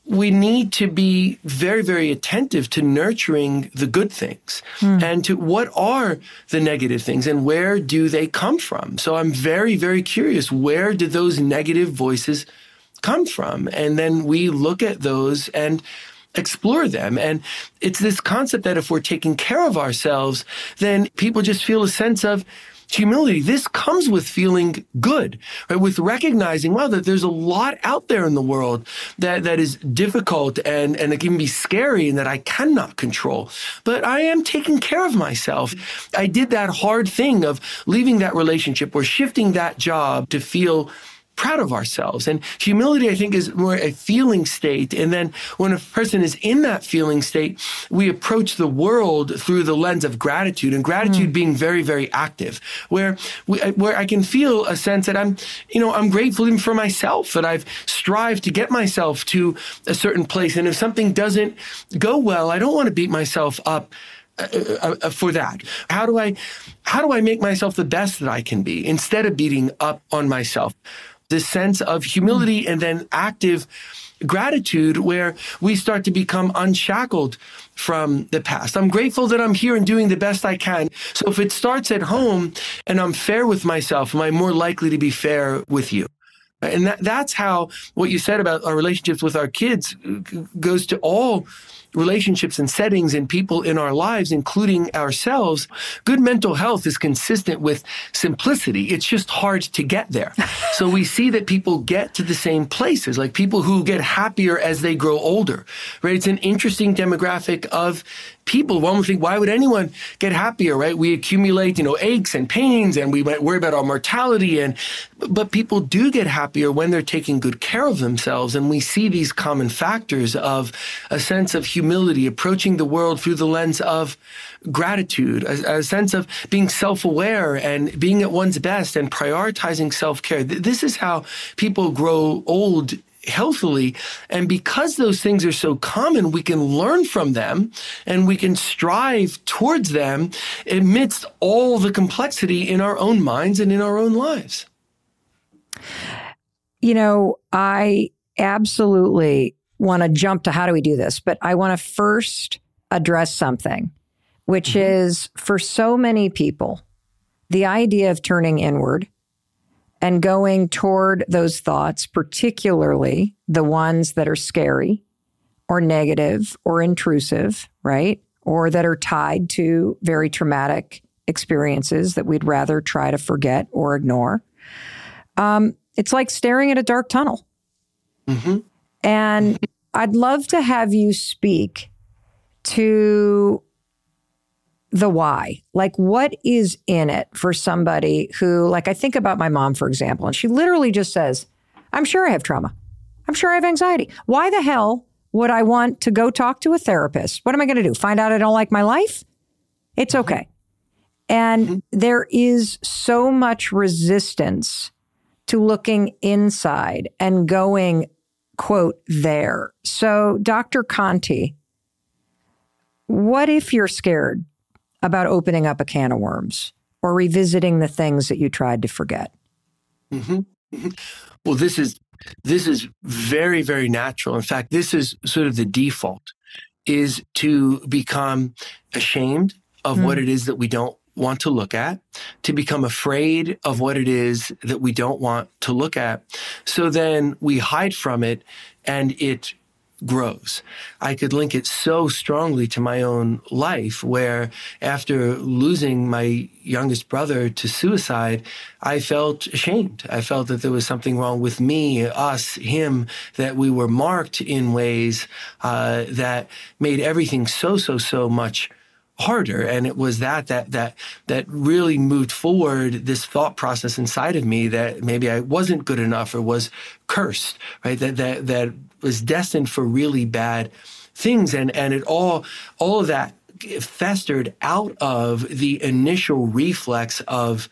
we need to be very, very attentive to nurturing the good things mm. and to what are the negative things and where do they come from. So I'm very, very curious. Where did those negative voices come from? And then we look at those and explore them. And it's this concept that if we're taking care of ourselves, then people just feel a sense of, humility. This comes with feeling good, right? With recognizing, wow, that there's a lot out there in the world that, that is difficult and, and it can be scary and that I cannot control. But I am taking care of myself. I did that hard thing of leaving that relationship or shifting that job to feel proud of ourselves. And humility, I think, is more a feeling state. And then when a person is in that feeling state, we approach the world through the lens of gratitude and gratitude mm. being very, very active, where we, where I can feel a sense that I'm, you know, I'm grateful even for myself that I've strived to get myself to a certain place. And if something doesn't go well, I don't want to beat myself up. Uh, uh, uh, for that? How do I, how do I make myself the best that I can be instead of beating up on myself? This sense of humility mm. and then active gratitude where we start to become unshackled from the past. I'm grateful that I'm here and doing the best I can. So if it starts at home and I'm fair with myself, am I more likely to be fair with you? And that, that's how what you said about our relationships with our kids uh, goes to all relationships and settings and people in our lives, including ourselves, good mental health is consistent with simplicity. It's just hard to get there. <laughs> so we see that people get to the same places, like people who get happier as they grow older, right? It's an interesting demographic of people, one would think, why would anyone get happier, right? We accumulate, you know, aches and pains and we might worry about our mortality and, but people do get happier when they're taking good care of themselves. And we see these common factors of a sense of humility, approaching the world through the lens of gratitude, a, a sense of being self-aware and being at one's best and prioritizing self-care. This is how people grow old healthily. And because those things are so common, we can learn from them and we can strive towards them amidst all the complexity in our own minds and in our own lives. You know, I absolutely want to jump to how do we do this, but I want to first address something, which mm-hmm. is for so many people, the idea of turning inward and going toward those thoughts, particularly the ones that are scary or negative or intrusive, right? Or that are tied to very traumatic experiences that we'd rather try to forget or ignore. Um, it's like staring at a dark tunnel. Mm-hmm. And I'd love to have you speak to the why. Like, what is in it for somebody who, like, I think about my mom, for example, and she literally just says, I'm sure I have trauma. I'm sure I have anxiety. Why the hell would I want to go talk to a therapist? What am I going to do? Find out I don't like my life? It's mm-hmm. okay. And mm-hmm. there is so much resistance to looking inside and going, quote, there. So, Dr. Conti, what if you're scared about opening up a can of worms or revisiting the things that you tried to forget? Mm-hmm. mm-hmm. Well, this is this is very very natural. In fact, this is sort of the default is to become ashamed of mm. what it is that we don't want to look at, to become afraid of what it is that we don't want to look at. So then we hide from it and it grows. I could link it so strongly to my own life where after losing my youngest brother to suicide, I felt ashamed. I felt that there was something wrong with me, us, him, that we were marked in ways uh, that made everything so, so, so much harder. And it was that that that that really moved forward this thought process inside of me that maybe I wasn't good enough or was cursed right? That that that was destined for really bad things. And and it all all of that festered out of the initial reflex of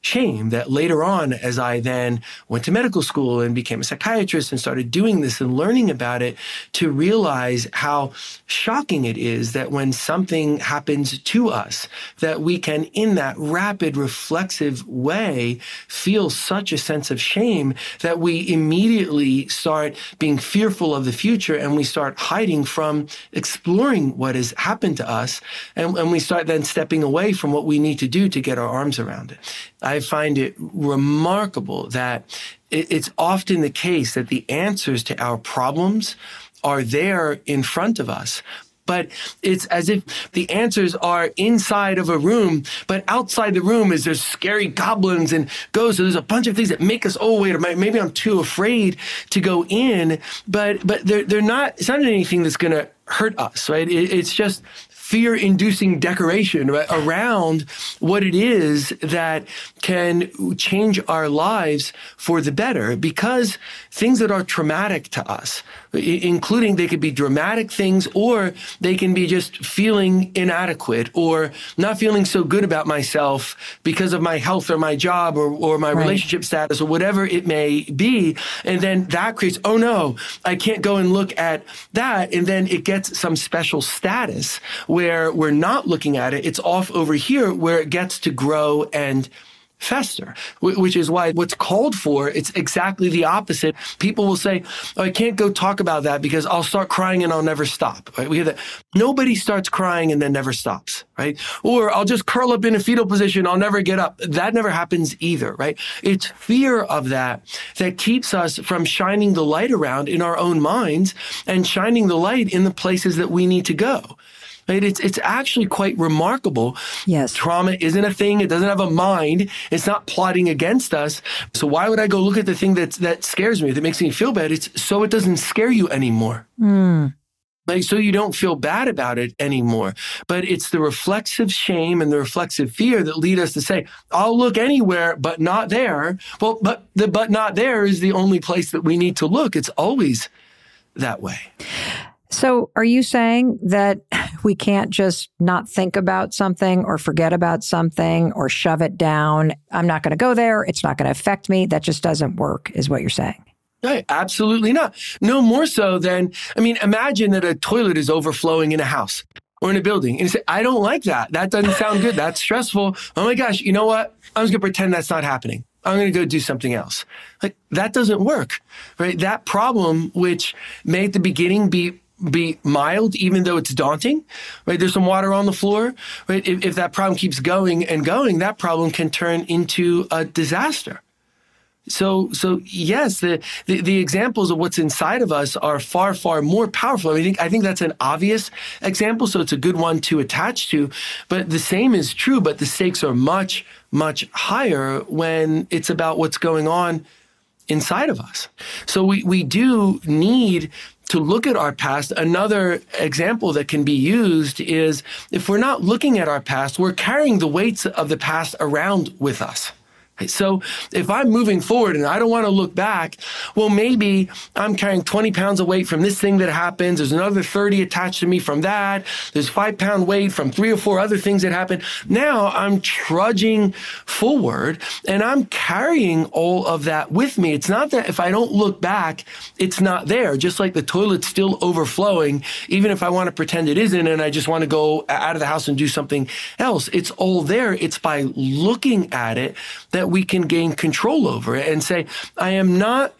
shame that later on, as I then went to medical school and became a psychiatrist and started doing this and learning about it, to realize how shocking it is that when something happens to us, that we can, in that rapid, reflexive way, feel such a sense of shame that we immediately start being fearful of the future and we start hiding from exploring what has happened to us. And, and we start then stepping away from what we need to do to get our arms around it. I find it remarkable that it's often the case that the answers to our problems are there in front of us, but it's as if the answers are inside of a room, but outside the room is there's scary goblins and ghosts. So there's a bunch of things that make us, oh, wait, maybe I'm too afraid to go in, but, but they're, they're not, it's not anything that's going to hurt us, right? It, it's just fear inducing decoration around what it is that can change our lives for the better because things that are traumatic to us, including they could be dramatic things or they can be just feeling inadequate or not feeling so good about myself because of my health or my job or, or my right. relationship status or whatever it may be. And then that creates, oh no, I can't go and look at that. And then it gets some special status where we're not looking at it. It's off over here where it gets to grow and fester, which is why what's called for, it's exactly the opposite. People will say, oh, I can't go talk about that because I'll start crying and I'll never stop. Right? We have that. Nobody starts crying and then never stops, right? Or I'll just curl up in a fetal position. I'll never get up. That never happens either, right? It's fear of that that keeps us from shining the light around in our own minds and shining the light in the places that we need to go. It's, it's actually quite remarkable. Yes. Trauma isn't a thing. It doesn't have a mind. It's not plotting against us. So why would I go look at the thing that that scares me, that makes me feel bad? It's so it doesn't scare you anymore. Mm. Like, so you don't feel bad about it anymore. But it's the reflexive shame and the reflexive fear that lead us to say, I'll look anywhere, but not there. Well, but the but not there is the only place that we need to look. It's always that way. So, are you saying that <laughs> we can't just not think about something or forget about something or shove it down? I'm not going to go there. It's not going to affect me. That just doesn't work, is what you're saying. Right, absolutely not. No more so than, I mean, imagine that a toilet is overflowing in a house or in a building and you say, I don't like that. That doesn't sound good. That's stressful. Oh my gosh, you know what? I'm just going to pretend that's not happening. I'm going to go do something else. Like that doesn't work, right? That problem, which may at the beginning be be mild, even though it's daunting, right? There's some water on the floor, right? If, if that problem keeps going and going, that problem can turn into a disaster. So, so yes, the, the, the, examples of what's inside of us are far, far more powerful. I, mean, I think, I think that's an obvious example. So it's a good one to attach to, but the same is true, but the stakes are much, much higher when it's about what's going on inside of us. So we, we do need to look at our past, another example that can be used is if we're not looking at our past, we're carrying the weights of the past around with us. So if I'm moving forward and I don't want to look back, well, maybe I'm carrying 20 pounds of weight from this thing that happens. There's another 30 attached to me from that. There's five pound weight from three or four other things that happen. Now I'm trudging forward and I'm carrying all of that with me. It's not that if I don't look back, it's not there. Just like the toilet's still overflowing, even if I want to pretend it isn't and I just want to go out of the house and do something else. It's all there. It's by looking at it that we can gain control over it and say, I am not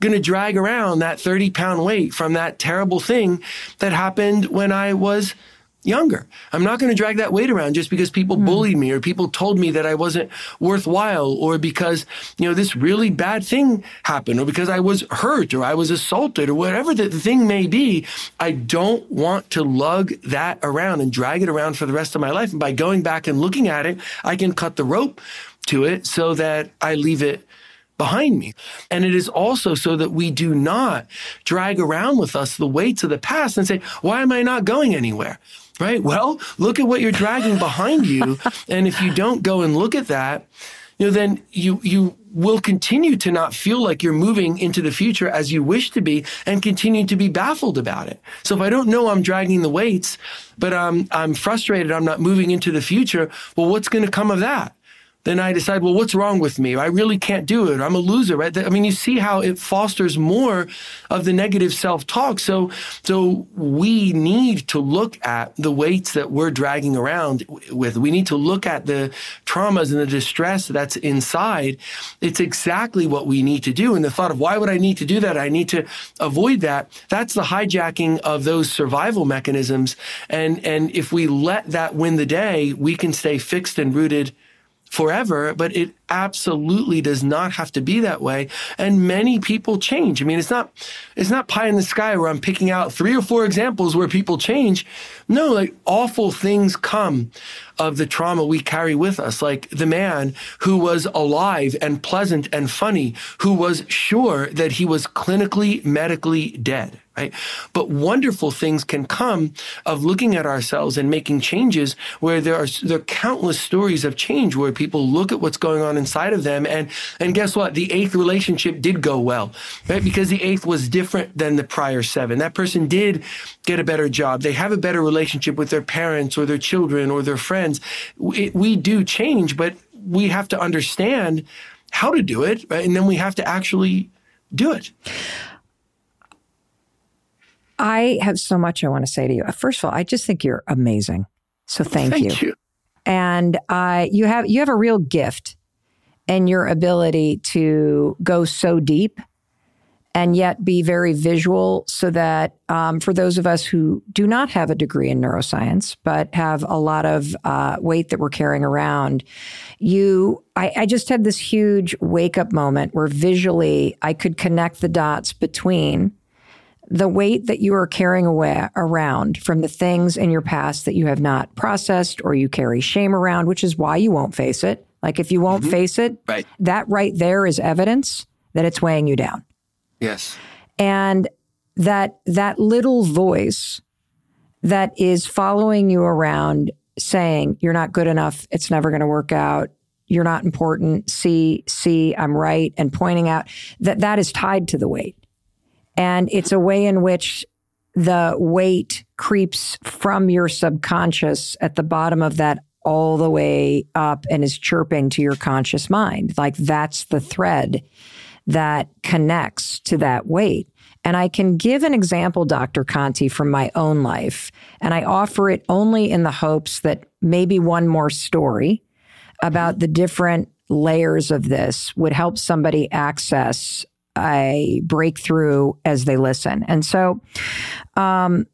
going to drag around that 30 pound weight from that terrible thing that happened when I was younger. I'm not going to drag that weight around just because people mm. bullied me or people told me that I wasn't worthwhile or because, you know, this really bad thing happened or because I was hurt or I was assaulted or whatever the thing may be. I don't want to lug that around and drag it around for the rest of my life. And by going back and looking at it, I can cut the rope to it so that I leave it behind me. And it is also so that we do not drag around with us the weights of the past and say, why am I not going anywhere? Right? Well, look at what you're dragging behind you. <laughs> And if you don't go and look at that, you know, then you, you will continue to not feel like you're moving into the future as you wish to be and continue to be baffled about it. So if I don't know I'm dragging the weights, but I'm, I'm frustrated, I'm not moving into the future, well, what's going to come of that? Then I decide, well, what's wrong with me? I really can't do it. I'm a loser, right? I mean, you see how it fosters more of the negative self-talk. So, so we need to look at the weights that we're dragging around with. We need to look at the traumas and the distress that's inside. It's exactly what we need to do. And the thought of why would I need to do that? I need to avoid that. That's the hijacking of those survival mechanisms. And, and if we let that win the day, we can stay fixed and rooted forever, but it absolutely does not have to be that way. And many people change. I mean, it's not, it's not pie in the sky where I'm picking out three or four examples where people change. No, like awful things come of the trauma we carry with us. Like the man who was alive and pleasant and funny, who was sure that he was clinically, medically dead right? But wonderful things can come of looking at ourselves and making changes where there are, there are countless stories of change where people look at what's going on inside of them. And, and guess what? The eighth relationship did go well, right? Because the eighth was different than the prior seven. That person did get a better job. They have a better relationship with their parents or their children or their friends. We, we do change, but we have to understand how to do it, right? And then we have to actually do it. I have so much I want to say to you. First of all, I just think you're amazing. So thank, you. thank you. you. And uh, you have you have a real gift in your ability to go so deep and yet be very visual so that um, for those of us who do not have a degree in neuroscience but have a lot of uh, weight that we're carrying around you I, I just had this huge wake up moment where visually i could connect the dots between the weight that you are carrying away around from the things in your past that you have not processed or you carry shame around, which is why you won't face it. Like if you won't mm-hmm. face it, right. that right there is evidence that it's weighing you down. Yes. And that that little voice that is following you around saying you're not good enough, it's never going to work out, you're not important, see, see, I'm right and pointing out that that is tied to the weight. And it's a way in which the weight creeps from your subconscious at the bottom of that all the way up and is chirping to your conscious mind. Like that's the thread that connects to that weight. And I can give an example, Dr. Conti, from my own life. And I offer it only in the hopes that maybe one more story about the different layers of this would help somebody access a breakthrough as they listen. And so um,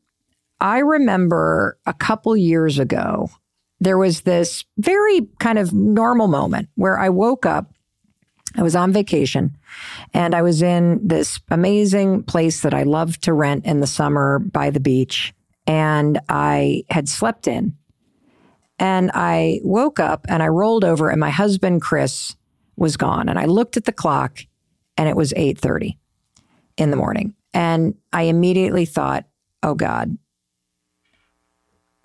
I remember a couple years ago, there was this very kind of normal moment where I woke up. I was on vacation and I was in this amazing place that I love to rent in the summer by the beach. And I had slept in. And I woke up and I rolled over and my husband, Chris, was gone. And I looked at the clock and it was 8:30 in the morning. And I immediately thought, "Oh god,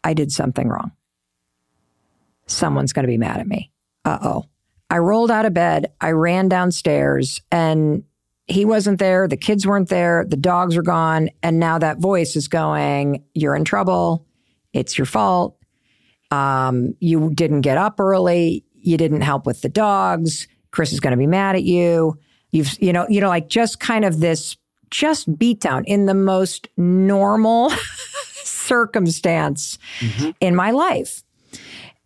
I did something wrong. Someone's going to be mad at me. Uh-oh. I rolled out of bed, I ran downstairs, and he wasn't there. The kids weren't there. The dogs are gone. And now that voice is going, You're in trouble. It's your fault. Um, you didn't get up early. You didn't help with the dogs. Chris is going to be mad at you. You've, you know, you know, like just kind of this just beat down in the most normal <laughs> circumstance mm-hmm. in my life.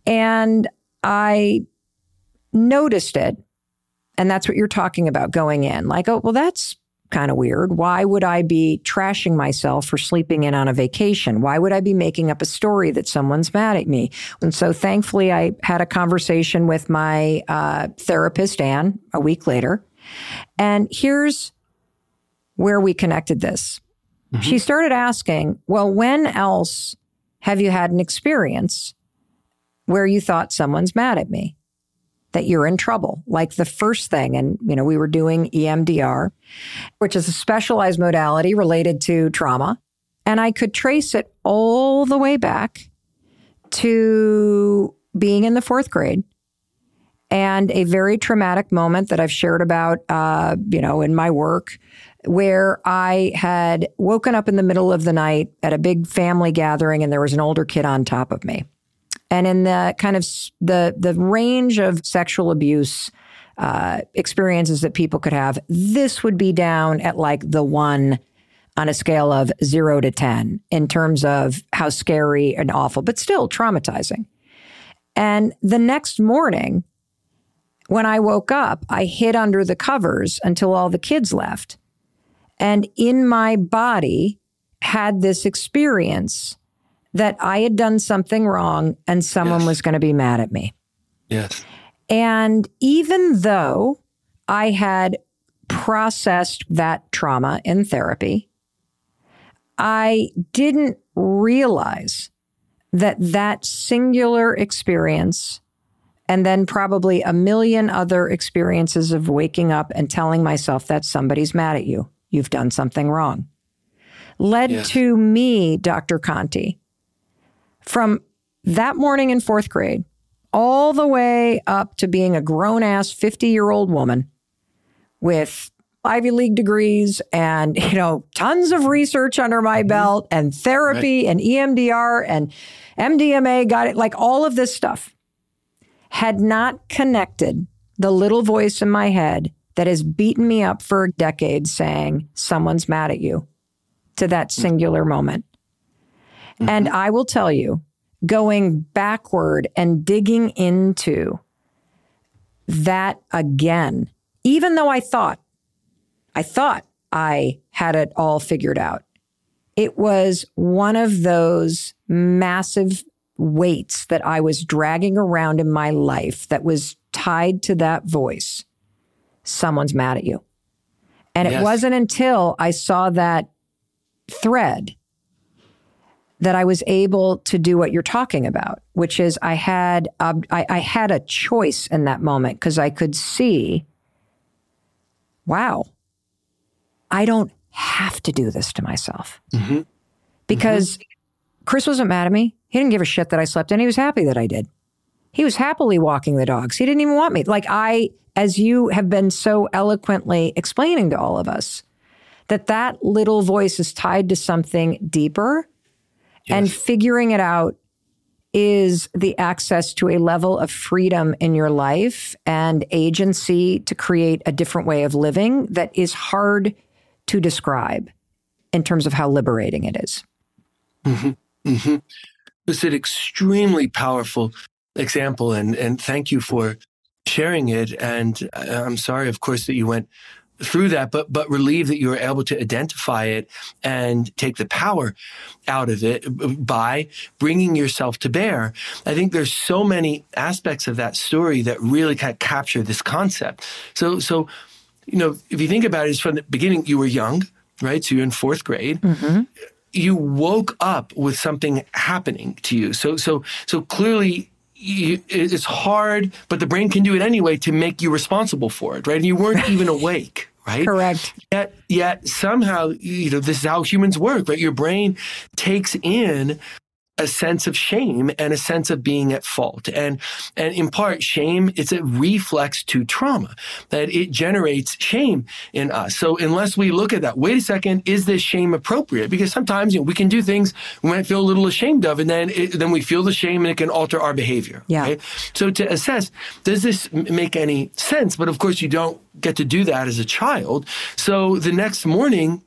And I noticed it. And that's what you're talking about going in. Like, oh, well, that's kind of weird. Why would I be trashing myself for sleeping in on a vacation? Why would I be making up a story that someone's mad at me? And so thankfully, I had a conversation with my uh, therapist, Anne, a week later. And here's where we connected this. Mm-hmm. She started asking, Well, when else have you had an experience where you thought someone's mad at me? That you're in trouble, like the first thing. And, you know, we were doing EMDR, which is a specialized modality related to trauma. And I could trace it all the way back to being in the fourth grade and a very traumatic moment that I've shared about, uh, you know, in my work, where I had woken up in the middle of the night at a big family gathering, and there was an older kid on top of me. And in the kind of the the range of sexual abuse uh, experiences that people could have, this would be down at like the one on a scale of zero to ten in terms of how scary and awful, but still traumatizing. And the next morning, when I woke up, I hid under the covers until all the kids left. And in my body, had this experience that I had done something wrong and someone yes. was going to be mad at me. Yes. And even though I had processed that trauma in therapy, I didn't realize that that singular experience and then probably a million other experiences of waking up and telling myself that somebody's mad at you. You've done something wrong. Led yes. to me, Dr. Conti, from that morning in fourth grade all the way up to being a grown ass 50 year old woman with Ivy League degrees and, <laughs> you know, tons of research under my mm-hmm. belt and therapy right. and EMDR and MDMA, got it, like all of this stuff had not connected the little voice in my head that has beaten me up for decades saying, someone's mad at you to that mm-hmm. singular moment. Mm-hmm. And I will tell you, going backward and digging into that again, even though I thought, I thought I had it all figured out, it was one of those massive weights that I was dragging around in my life that was tied to that voice. Someone's mad at you. And yes. it wasn't until I saw that thread that I was able to do what you're talking about, which is I had I had a choice in that moment because I could see, wow, I don't have to do this to myself mm-hmm. because mm-hmm. Chris wasn't mad at me. He didn't give a shit that I slept in. He was happy that I did. He was happily walking the dogs. He didn't even want me. Like I, as you have been so eloquently explaining to all of us, that that little voice is tied to something deeper yes. and figuring it out is the access to a level of freedom in your life and agency to create a different way of living that is hard to describe in terms of how liberating it is. Mm-hmm. Mm-hmm. It's an extremely powerful example, and and thank you for sharing it. And I'm sorry, of course, that you went through that, but but relieved that you were able to identify it and take the power out of it by bringing yourself to bear. I think there's so many aspects of that story that really kind of capture this concept. So so you know, if you think about it, from the beginning, you were young, right? So you're in fourth grade. Mm-hmm you woke up with something happening to you. So, so, so clearly it's hard, but the brain can do it anyway to make you responsible for it, right? And you weren't even awake, <laughs> right? Correct. Yet, yet somehow, you know, this is how humans work, right? Your brain takes in a sense of shame and a sense of being at fault. And, and in part, shame, it's a reflex to trauma that it generates shame in us. So unless we look at that, wait a second, is this shame appropriate? Because sometimes you know, we can do things we might feel a little ashamed of and then it, then we feel the shame and it can alter our behavior. Yeah. Right? So to assess, does this make any sense? But of course you don't get to do that as a child. So the next morning,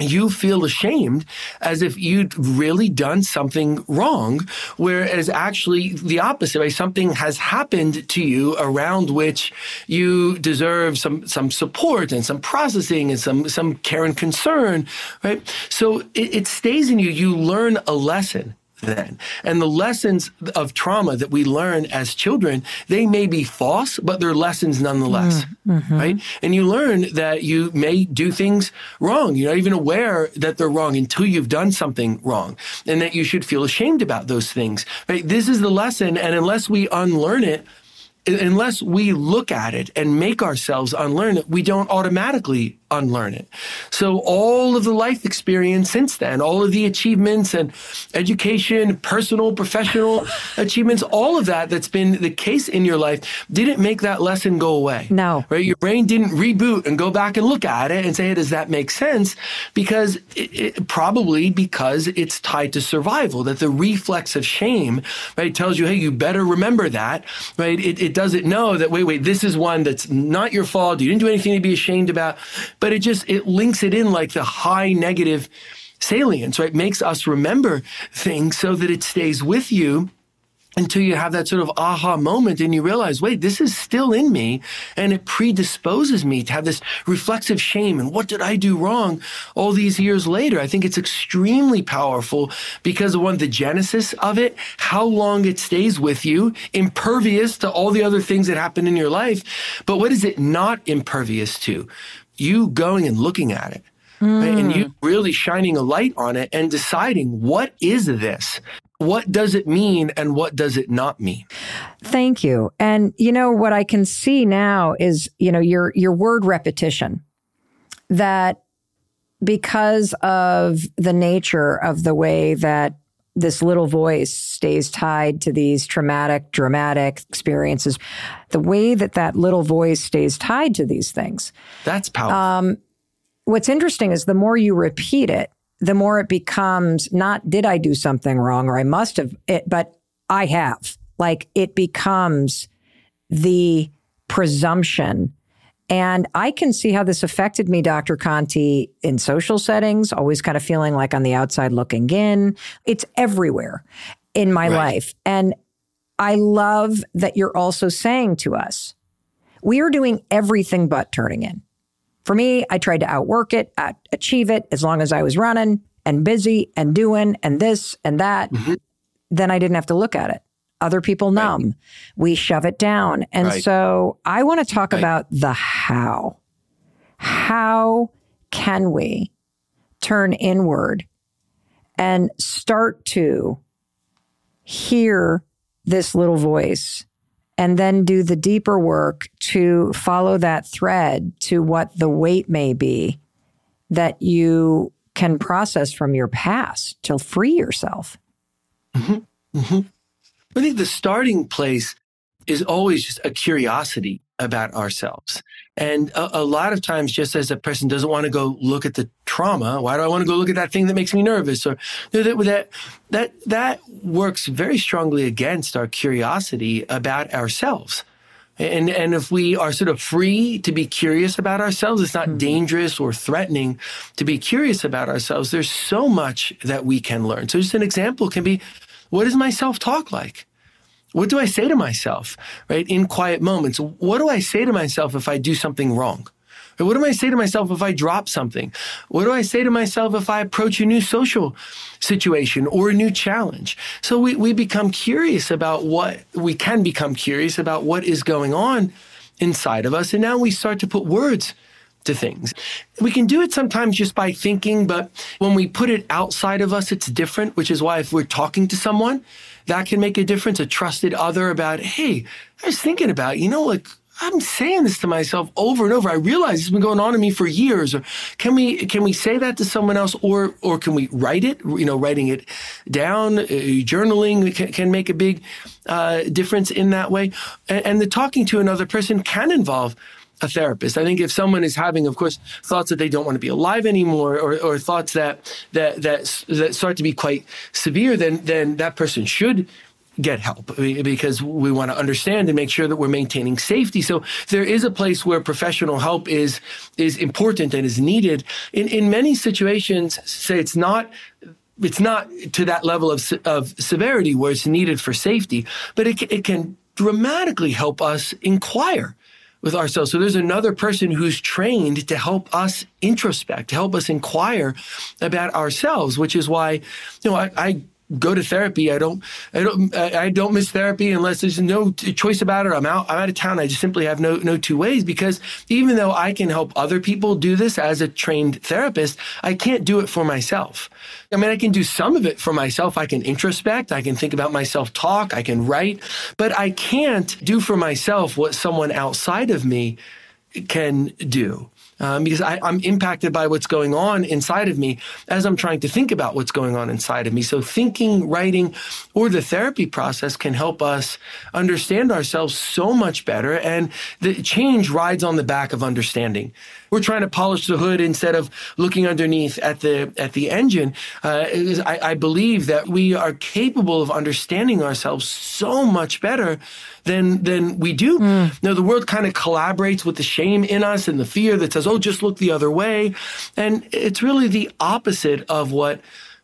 you feel ashamed as if you'd really done something wrong, whereas actually the opposite, right? Something has happened to you around which you deserve some, some support and some processing and some, some care and concern, right? So it, it stays in you. You learn a lesson then. And the lessons of trauma that we learn as children, they may be false, but they're lessons nonetheless, mm-hmm. right? And you learn that you may do things wrong. You're not even aware that they're wrong until you've done something wrong and that you should feel ashamed about those things, right? This is the lesson. And unless we unlearn it, unless we look at it and make ourselves unlearn it, we don't automatically unlearn it. So all of the life experience since then, all of the achievements and education, personal, professional <laughs> achievements, all of that that's been the case in your life didn't make that lesson go away. No. Right? Your brain didn't reboot and go back and look at it and say, hey, does that make sense? Because it, it, probably because it's tied to survival, that the reflex of shame, right, tells you, hey, you better remember that, right? It, it doesn't know that, wait, wait, this is one that's not your fault. You didn't do anything to be ashamed about but it just it links it in like the high negative salience, right? Makes us remember things so that it stays with you until you have that sort of aha moment and you realize, wait, this is still in me and it predisposes me to have this reflexive shame. And what did I do wrong all these years later? I think it's extremely powerful because of one, the genesis of it, how long it stays with you, impervious to all the other things that happen in your life. But what is it not impervious to? you going and looking at it mm. right? and you really shining a light on it and deciding what is this? What does it mean and what does it not mean? Thank you. And you know what I can see now is, you know, your your word repetition that because of the nature of the way that this little voice stays tied to these traumatic, dramatic experiences. The way that that little voice stays tied to these things. That's powerful. Um, what's interesting is the more you repeat it, the more it becomes not did I do something wrong or I must have it, but I have. Like it becomes the presumption and I can see how this affected me, Dr. Conti, in social settings, always kind of feeling like on the outside looking in. It's everywhere in my right. life. And I love that you're also saying to us, we are doing everything but turning in. For me, I tried to outwork it, achieve it as long as I was running and busy and doing and this and that. Mm-hmm. Then I didn't have to look at it. Other people numb. Right. We shove it down. And right. so I want to talk right. about the how. How can we turn inward and start to hear this little voice and then do the deeper work to follow that thread to what the weight may be that you can process from your past to free yourself. Mm-hmm. Mm-hmm. I think the starting place is always just a curiosity about ourselves. And a, a, lot of times, just as a person doesn't want to go look at the trauma, why do I want to go look at that thing that makes me nervous? Or that, that, that, that works very strongly against our curiosity about ourselves. And, and if we are sort of free to be curious about ourselves, it's not mm-hmm. dangerous or threatening to be curious about ourselves. There's so much that we can learn. So just an example can be what is my self talk like? What do I say to myself, right? In quiet moments, what do I say to myself if I do something wrong? What do I say to myself if I drop something? What do I say to myself if I approach a new social situation or a new challenge? So we, we become curious about what we can become curious about what is going on inside of us. And now we start to put words to things. We can do it sometimes just by thinking, but when we put it outside of us, it's different, which is why if we're talking to someone, that can make a difference. A trusted other about, hey, I was thinking about, you know, like I'm saying this to myself over and over. I realize it's been going on to me for years. Or can we can we say that to someone else, or or can we write it? You know, writing it down, uh, journaling can, can, make a big uh, difference in that way. And, and the talking to another person can involve a therapist. I think if someone is having, of course, thoughts that they don't want to be alive anymore, or, or thoughts that that that that start to be quite severe, then then that person should get help because we want to understand and make sure that we're maintaining safety. So there is a place where professional help is is important and is needed. In in many situations, say it's not it's not to that level of of severity where it's needed for safety, but it it can dramatically help us inquire with ourselves. So there's another person who's trained to help us introspect, to help us inquire about ourselves, which is why, you know, I, I go to therapy. I don't, I don't, I don't miss therapy unless there's no choice about it. I'm out, I'm out of town. I just simply have no, no two ways because even though I can help other people do this as a trained therapist, I can't do it for myself. I mean, I can do some of it for myself. I can introspect. I can think about myself talk. I can write, but I can't do for myself what someone outside of me can do um, because I, I'm impacted by what's going on inside of me as I'm trying to think about what's going on inside of me. So thinking, writing, or the therapy process can help us understand ourselves so much better. And the change rides on the back of understanding we're trying to polish the hood instead of looking underneath at the at the engine. Uh, I, I believe that we are capable of understanding ourselves so much better than than we do. Mm. Now the world kind of collaborates with the shame in us and the fear that says, "Oh, just look the other way," and it's really the opposite of what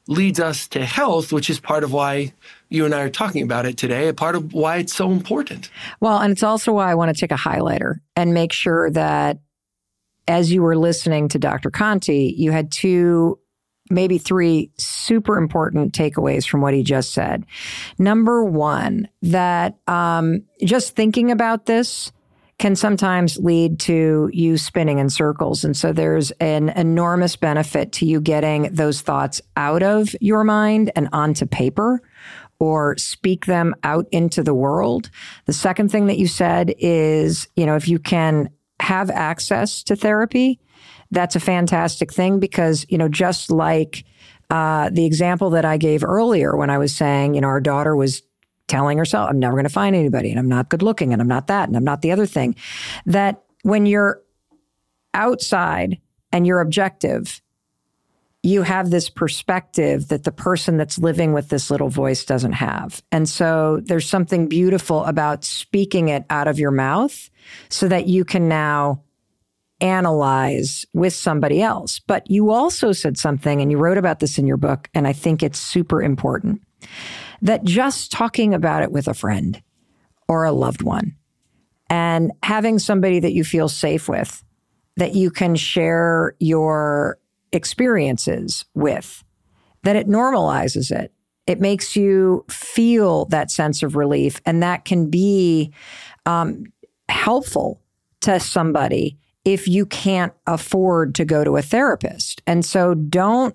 leads us to health, which is part of why you and I are talking about it today, a part of why it's so important. Well, and it's also why I want to take a highlighter and make sure that as you were listening to Dr. Conti, you had two, maybe three super important takeaways from what he just said. Number one, that um, just thinking about this can sometimes lead to you spinning in circles. And so there's an enormous benefit to you getting those thoughts out of your mind and onto paper or speak them out into the world. The second thing that you said is, you know, if you can have access to therapy, that's a fantastic thing because, you know, just like uh, the example that I gave earlier when I was saying, you know, our daughter was telling herself, I'm never going to find anybody and I'm not good looking and I'm not that and I'm not the other thing. That when you're outside and you're objective, you have this perspective that the person that's living with this little voice doesn't have. And so there's something beautiful about speaking it out of your mouth so that you can now analyze with somebody else. But you also said something, and you wrote about this in your book, and I think it's super important that just talking about it with a friend or a loved one and having somebody that you feel safe with, that you can share your experiences with, that it normalizes it. It makes you feel that sense of relief. And that can be um, helpful to somebody if you can't afford to go to a therapist. And so don't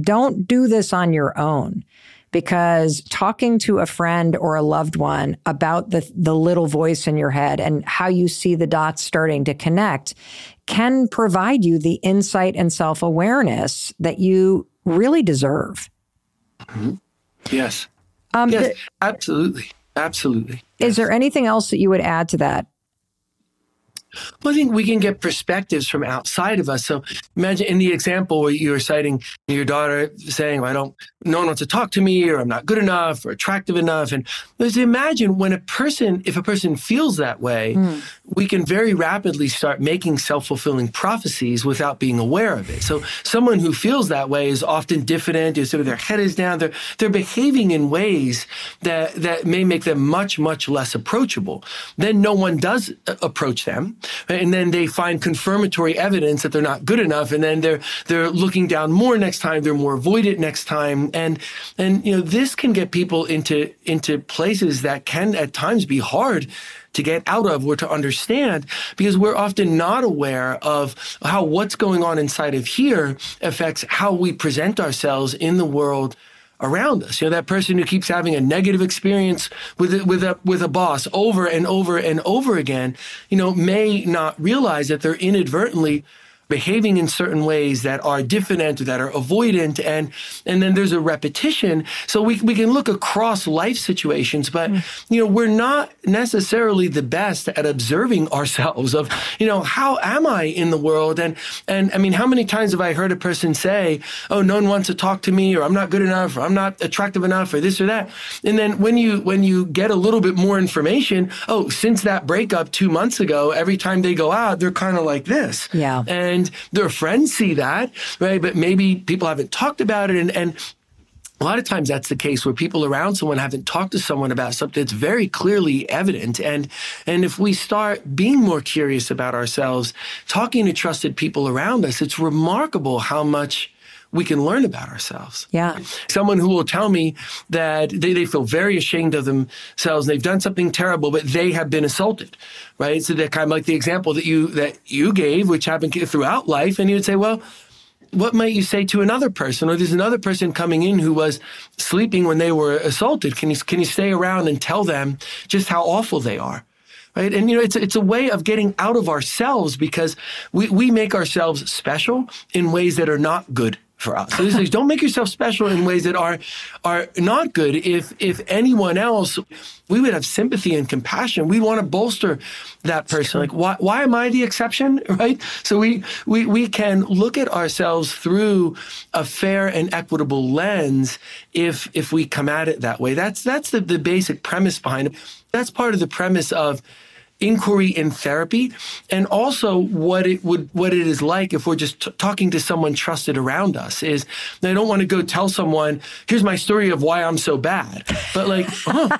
don't do this on your own because talking to a friend or a loved one about the the little voice in your head and how you see the dots starting to connect can provide you the insight and self-awareness that you really deserve. Mm-hmm. Yes. Um, yes, the, absolutely. Absolutely. Yes. Is there anything else that you would add to that? Well, I think we can get perspectives from outside of us. So imagine in the example where you were citing your daughter saying, I don't, no one wants to talk to me or I'm not good enough or attractive enough. And just imagine when a person, if a person feels that way, mm. we can very rapidly start making self-fulfilling prophecies without being aware of it. So someone who feels that way is often diffident, sort of their head is down. They're, they're behaving in ways that, that may make them much, much less approachable. Then no one does approach them and then they find confirmatory evidence that they're not good enough, and then they're they're looking down more next time, they're more avoidant next time, and and you know this can get people into into places that can at times be hard to get out of or to understand because we're often not aware of how what's going on inside of here affects how we present ourselves in the world around us. You know, that person who keeps having a negative experience with a, with a with a boss over and over and over again, you know, may not realize that they're inadvertently behaving in certain ways that are diffident, or that are avoidant, and and then there's a repetition. So we we can look across life situations, but mm. you know we're not necessarily the best at observing ourselves. Of you know how am I in the world, and and I mean how many times have I heard a person say, "Oh, no one wants to talk to me," or "I'm not good enough," or "I'm not attractive enough," or this or that, and then when you when you get a little bit more information, oh, since that breakup two months ago, every time they go out, they're kind of like this, yeah, and and their friends see that, right? But maybe people haven't talked about it. And, and a lot of times that's the case where people around someone haven't talked to someone about something that's very clearly evident. And, and if we start being more curious about ourselves, talking to trusted people around us, it's remarkable how much we can learn about ourselves. Yeah. Someone who will tell me that they, they feel very ashamed of themselves and they've done something terrible, but they have been assaulted, right? So that kind of like the example that you, that you gave, which happened throughout life. And you would say, well, what might you say to another person? Or there's another person coming in who was sleeping when they were assaulted. Can you, can you stay around and tell them just how awful they are? right? And you know, it's it's a way of getting out of ourselves because we we make ourselves special in ways that are not good for us. So he says, don't make yourself special in ways that are are not good. If if anyone else, we would have sympathy and compassion. We want to bolster that person. Like, why why am I the exception? <laughs> Right? So we we we can look at ourselves through a fair and equitable lens if if we come at it that way. That's that's the, the basic premise behind it. That's part of the premise of inquiry in therapy and also what it would what it is like if we're just t- talking to someone trusted around us is I don't want to go tell someone here's my story of why I'm so bad. But like <laughs> oh,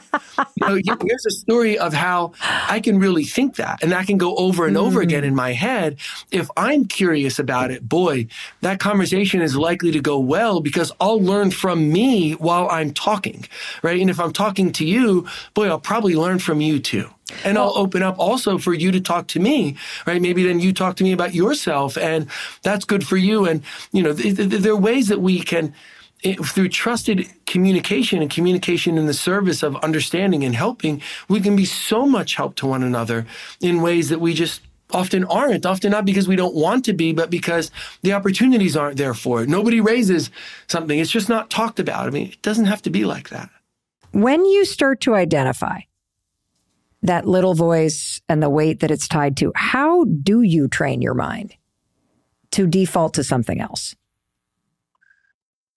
you know here's a story of how I can really think that and that can go over and over mm. again in my head. If I'm curious about it boy that conversation is likely to go well because I'll learn from me while I'm talking right? And if I'm talking to you boy I'll probably learn from you too and I'll open up also for you to talk to me, right? Maybe then you talk to me about yourself and that's good for you. And, you know, th- th- there are ways that we can, eh, through trusted communication and communication in the service of understanding and helping, we can be so much help to one another in ways that we just often aren't, often not because we don't want to be, but because the opportunities aren't there for it. Nobody raises something. It's just not talked about. I mean, it doesn't have to be like that. When you start to identify that little voice and the weight that it's tied to. How do you train your mind to default to something else?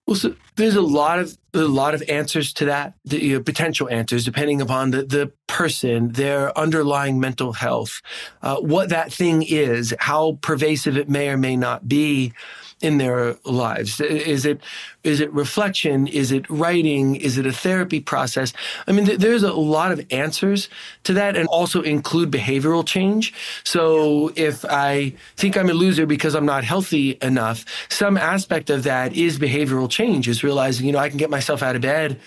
Well, so there's a lot of a lot of answers to that, the, you know, potential answers, depending upon the the person, their underlying mental health, uh, what that thing is, how pervasive it may or may not be in their lives? Is it is it reflection? Is it writing? Is it a therapy process? I mean, th- there's a lot of answers to that, and also include behavioral change. So if I think I'm a loser because I'm not healthy enough, some aspect of that is behavioral change. Is realizing, you know, I can get myself out of bed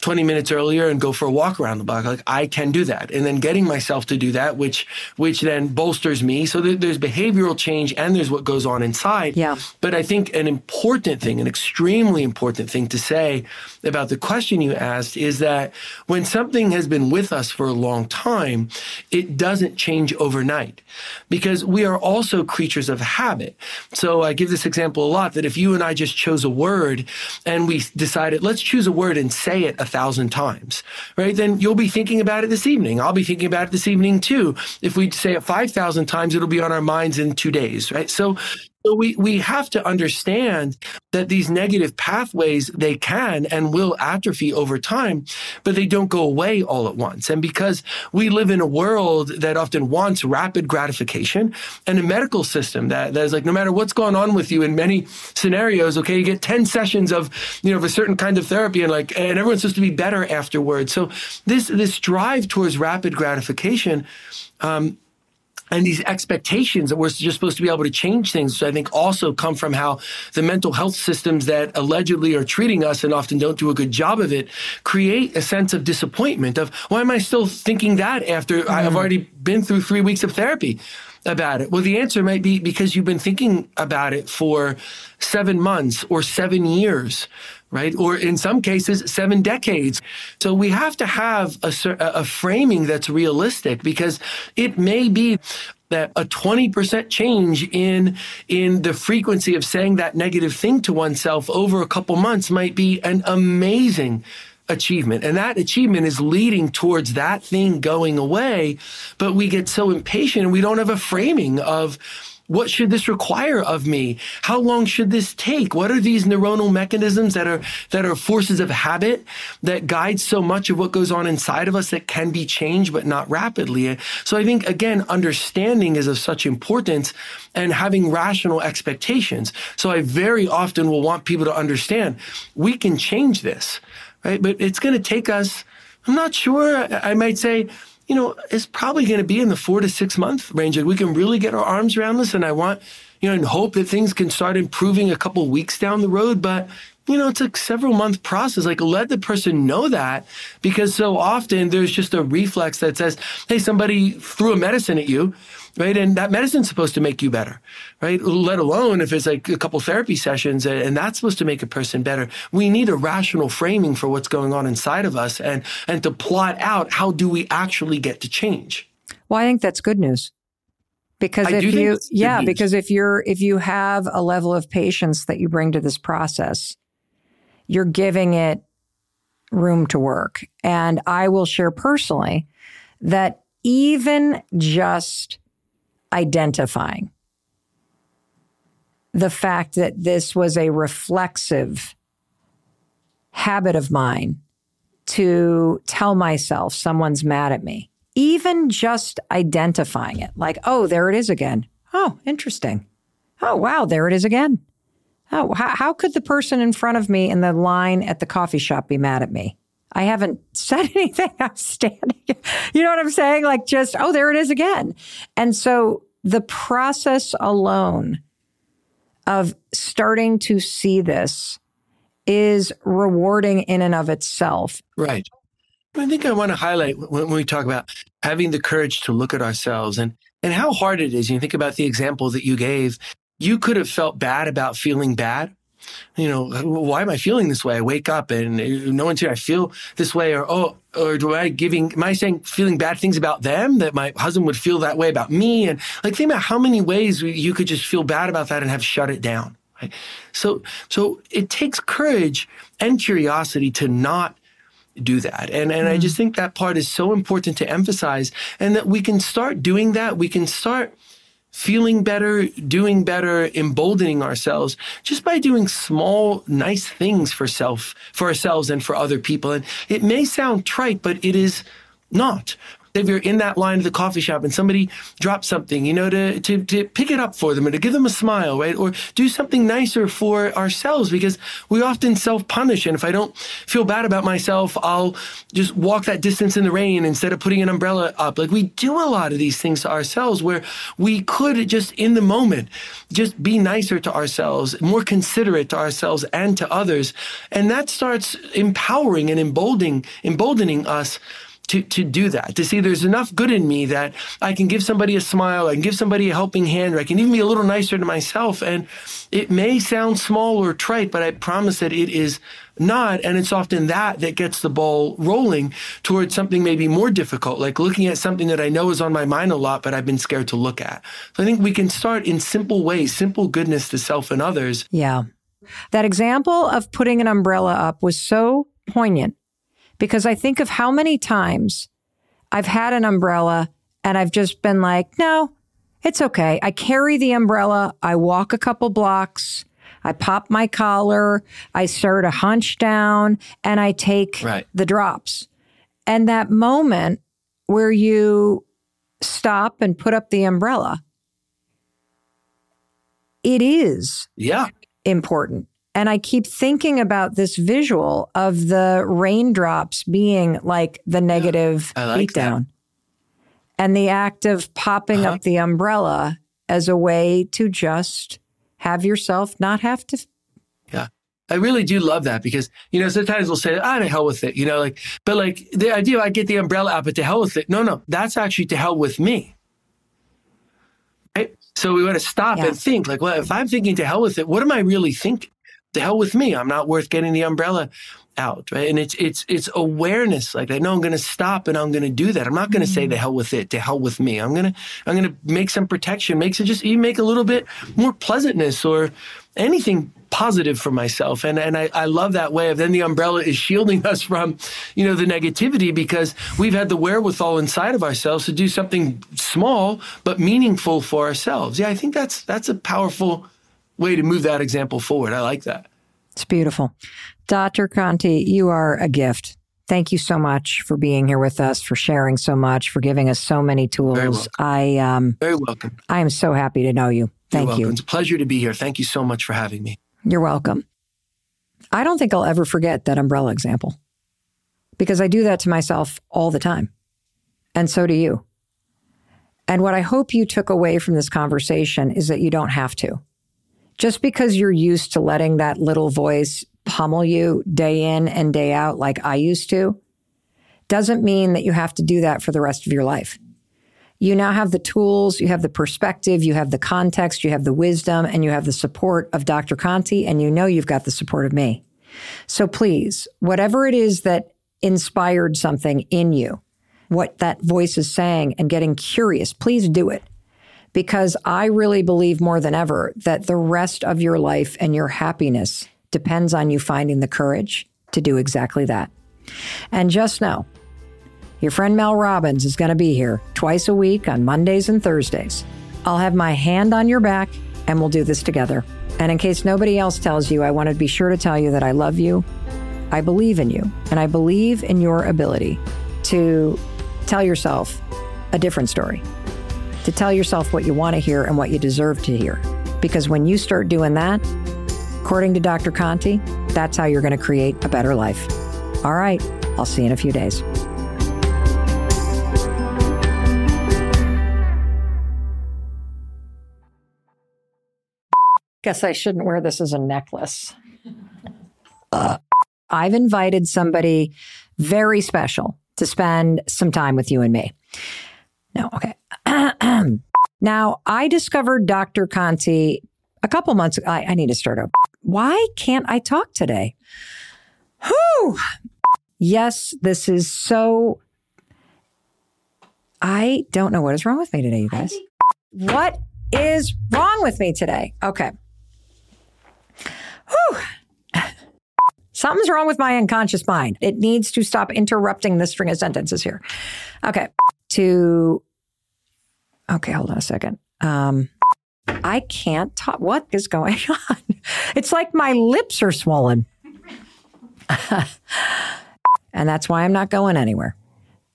20 minutes earlier and go for a walk around the block. Like I can do that. And then getting myself to do that, which, which then bolsters me. So th- there's behavioral change and there's what goes on inside. Yeah. But I think an important thing, an extremely important thing to say about the question you asked is that when something has been with us for a long time, it doesn't change overnight because we are also creatures of habit. So I give this example a lot that if you and I just chose a word and we decided, let's choose a word and say it a thousand times, right? Then you'll be thinking about it this evening. I'll be thinking about it this evening too. If we say it 5,000 times, it'll be on our minds in two days, right? So so we, we have to understand that these negative pathways, they can and will atrophy over time, but they don't go away all at once. And because we live in a world that often wants rapid gratification and a medical system that, that is like, no matter what's going on with you in many scenarios, okay, you get 10 sessions of, you know, of a certain kind of therapy and like, and everyone's supposed to be better afterwards. So this, this drive towards rapid gratification, um, and these expectations that we're just supposed to be able to change things, I think also come from how the mental health systems that allegedly are treating us and often don't do a good job of it create a sense of disappointment of why am I still thinking that after mm. I've already been through three weeks of therapy? about it? Well, the answer might be because you've been thinking about it for seven months or seven years, right? Or in some cases, seven decades. So we have to have a, a framing that's realistic because it may be that a 20% change in in the frequency of saying that negative thing to oneself over a couple months might be an amazing achievement. And that achievement is leading towards that thing going away. But we get so impatient and we don't have a framing of what should this require of me? How long should this take? What are these neuronal mechanisms that are, that are forces of habit that guide so much of what goes on inside of us that can be changed, but not rapidly? So I think, again, understanding is of such importance and having rational expectations. So I very often will want people to understand we can change this, right? But it's going to take us, I'm not sure. I might say, you know, it's probably going to be in the four to six month range. Like we can really get our arms around this. And I want, you know, and hope that things can start improving a couple weeks down the road. But, you know, it's a several month process. Like let the person know that because so often there's just a reflex that says, Hey, somebody threw a medicine at you right? And that medicine's supposed to make you better, right? Let alone if it's like a couple therapy sessions and that's supposed to make a person better. We need a rational framing for what's going on inside of us and, and to plot out how do we actually get to change. Well, I think that's good news. Because I if you, yeah, because if you're, if you have a level of patience that you bring to this process, you're giving it room to work. And I will share personally that even just identifying the fact that this was a reflexive habit of mine to tell myself someone's mad at me. Even just identifying it, like, oh, there it is again. Oh, interesting. Oh, wow, there it is again. Oh, how, how could the person in front of me in the line at the coffee shop be mad at me? I haven't <laughs> said anything. I'm standing. You know what I'm saying? Like just, oh, there it is again. And so the process alone of starting to see this is rewarding in and of itself. Right. I think I want to highlight when we talk about having the courage to look at ourselves and, and how hard it is. You think about the example that you gave. You could have felt bad about feeling bad you know, why am I feeling this way? I wake up and no one's here. I feel this way, or oh, or do I giving? Am I saying feeling bad things about them that my husband would feel that way about me? And like, think about how many ways you could just feel bad about that and have shut it down. Right? So, so it takes courage and curiosity to not do that. And and mm. I just think that part is so important to emphasize and that we can start doing that. We can start feeling better, doing better, emboldening ourselves just by doing small, nice things for self, for ourselves and for other people. And it may sound trite, but it is not if you're in that line of the coffee shop and somebody drops something, you know, to, to, to pick it up for them and to give them a smile, right? Or do something nicer for ourselves because we often self punish. And if I don't feel bad about myself, I'll just walk that distance in the rain instead of putting an umbrella up. Like we do a lot of these things to ourselves where we could just in the moment just be nicer to ourselves, more considerate to ourselves and to others. And that starts empowering and emboldening, emboldening us to, to do that, to see there's enough good in me that I can give somebody a smile, I can give somebody a helping hand, or I can even be a little nicer to myself. And it may sound small or trite, but I promise that it is not. And it's often that that gets the ball rolling towards something maybe more difficult, like looking at something that I know is on my mind a lot, but I've been scared to look at. So I think we can start in simple ways, simple goodness to self and others. Yeah. That example of putting an umbrella up was so poignant because I think of how many times I've had an umbrella and I've just been like, no, it's okay. I carry the umbrella. I walk a couple blocks. I pop my collar. I start a hunch down and I take right. the drops. And that moment where you stop and put up the umbrella, it is yeah. important. And I keep thinking about this visual of the raindrops being like the negative yeah, like beatdown. And the act of popping uh-huh. up the umbrella as a way to just have yourself not have to. Yeah. I really do love that because, you know, sometimes we'll say, ah, to hell with it, you know, like, but like the idea I get the umbrella out, but to hell with it. No, no, that's actually to hell with me. Right? So we want to stop yeah. and think like, well, if I'm thinking to hell with it, what am I really thinking? The hell with me. I'm not worth getting the umbrella out, right? And it's it's it's awareness like that. No, I'm going to stop and I'm going to do that. I'm not going to mm-hmm. say the hell with it, to hell with me. I'm going to I'm to make some protection, makes it just you make a little bit more pleasantness or anything positive for myself. And and I, I love that way of then the umbrella is shielding <laughs> us from, you know, the negativity because we've had the wherewithal inside of ourselves to do something small but meaningful for ourselves. Yeah, I think that's that's a powerful way to move that example forward. I like that. It's beautiful. Dr. Conti, you are a gift. Thank you so much for being here with us, for sharing so much, for giving us so many tools. I um very welcome. I am so happy to know you. Thank you. It's a pleasure to be here. Thank you so much for having me. You're welcome. I don't think I'll ever forget that umbrella example because I do that to myself all the time. And so do you. And what I hope you took away from this conversation is that you don't have to. Just because you're used to letting that little voice pummel you day in and day out like I used to, doesn't mean that you have to do that for the rest of your life. You now have the tools, you have the perspective, you have the context, you have the wisdom, and you have the support of Dr. Conti, and you know you've got the support of me. So please, whatever it is that inspired something in you, what that voice is saying and getting curious, please do it. Because I really believe more than ever that the rest of your life and your happiness depends on you finding the courage to do exactly that. And just know, your friend Mel Robbins is going to be here twice a week on Mondays and Thursdays. I'll have my hand on your back and we'll do this together. And in case nobody else tells you, I want to be sure to tell you that I love you, I believe in you, and I believe in your ability to tell yourself a different story, to tell yourself what you want to hear and what you deserve to hear. Because when you start doing that, according to Dr. Conti, that's how you're going to create a better life. All right, I'll see you in a few days. Guess I shouldn't wear this as a necklace. <laughs> Uh, I've invited somebody very special to spend some time with you and me. No, okay. <clears throat> now, I discovered Dr. Conti a couple months ago. I, I need to start over. Why can't I talk today? Whew. Yes, this is so. I don't know what is wrong with me today, you guys. What is wrong with me today? Okay. Whew. <laughs> Something's wrong with my unconscious mind. It needs to stop interrupting the string of sentences here. Okay. To, okay, hold on a second. Um, I can't talk. What is going <laughs> on? It's like my lips are swollen. <laughs> and that's why I'm not going anywhere.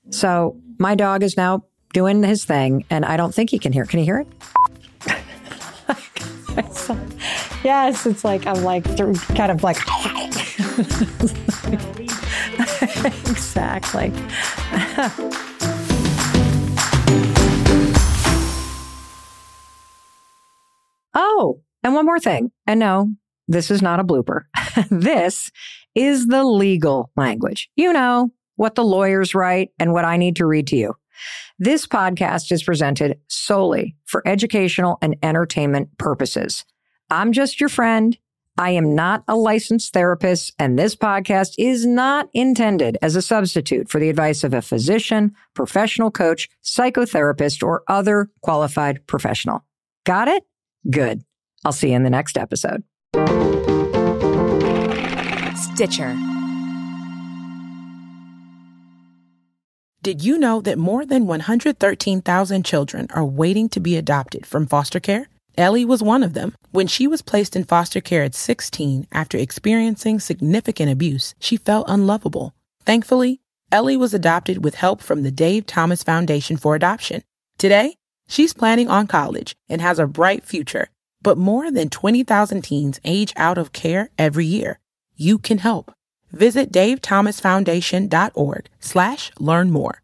So my dog is now doing his thing, and I don't think he can hear. Can he hear it? <laughs> yes, it's like I'm like kind of like exactly. Oh, and one more thing. And no, this is not a blooper. <laughs> this is the legal language. You know what the lawyers write and what I need to read to you. This podcast is presented solely for educational and entertainment purposes. I'm just your friend. I am not a licensed therapist, and this podcast is not intended as a substitute for the advice of a physician, professional coach, psychotherapist, or other qualified professional. Got it? Good. I'll see you in the next episode. Stitcher. Did you know that more than 113,000 children are waiting to be adopted from foster care? Ellie was one of them. When she was placed in foster care at 16 after experiencing significant abuse, she felt unlovable. Thankfully, Ellie was adopted with help from the Dave Thomas Foundation for Adoption. Today, she's planning on college and has a bright future. But more than 20,000 teens age out of care every year. You can help. Visit davethomasfoundation.org slash learn more.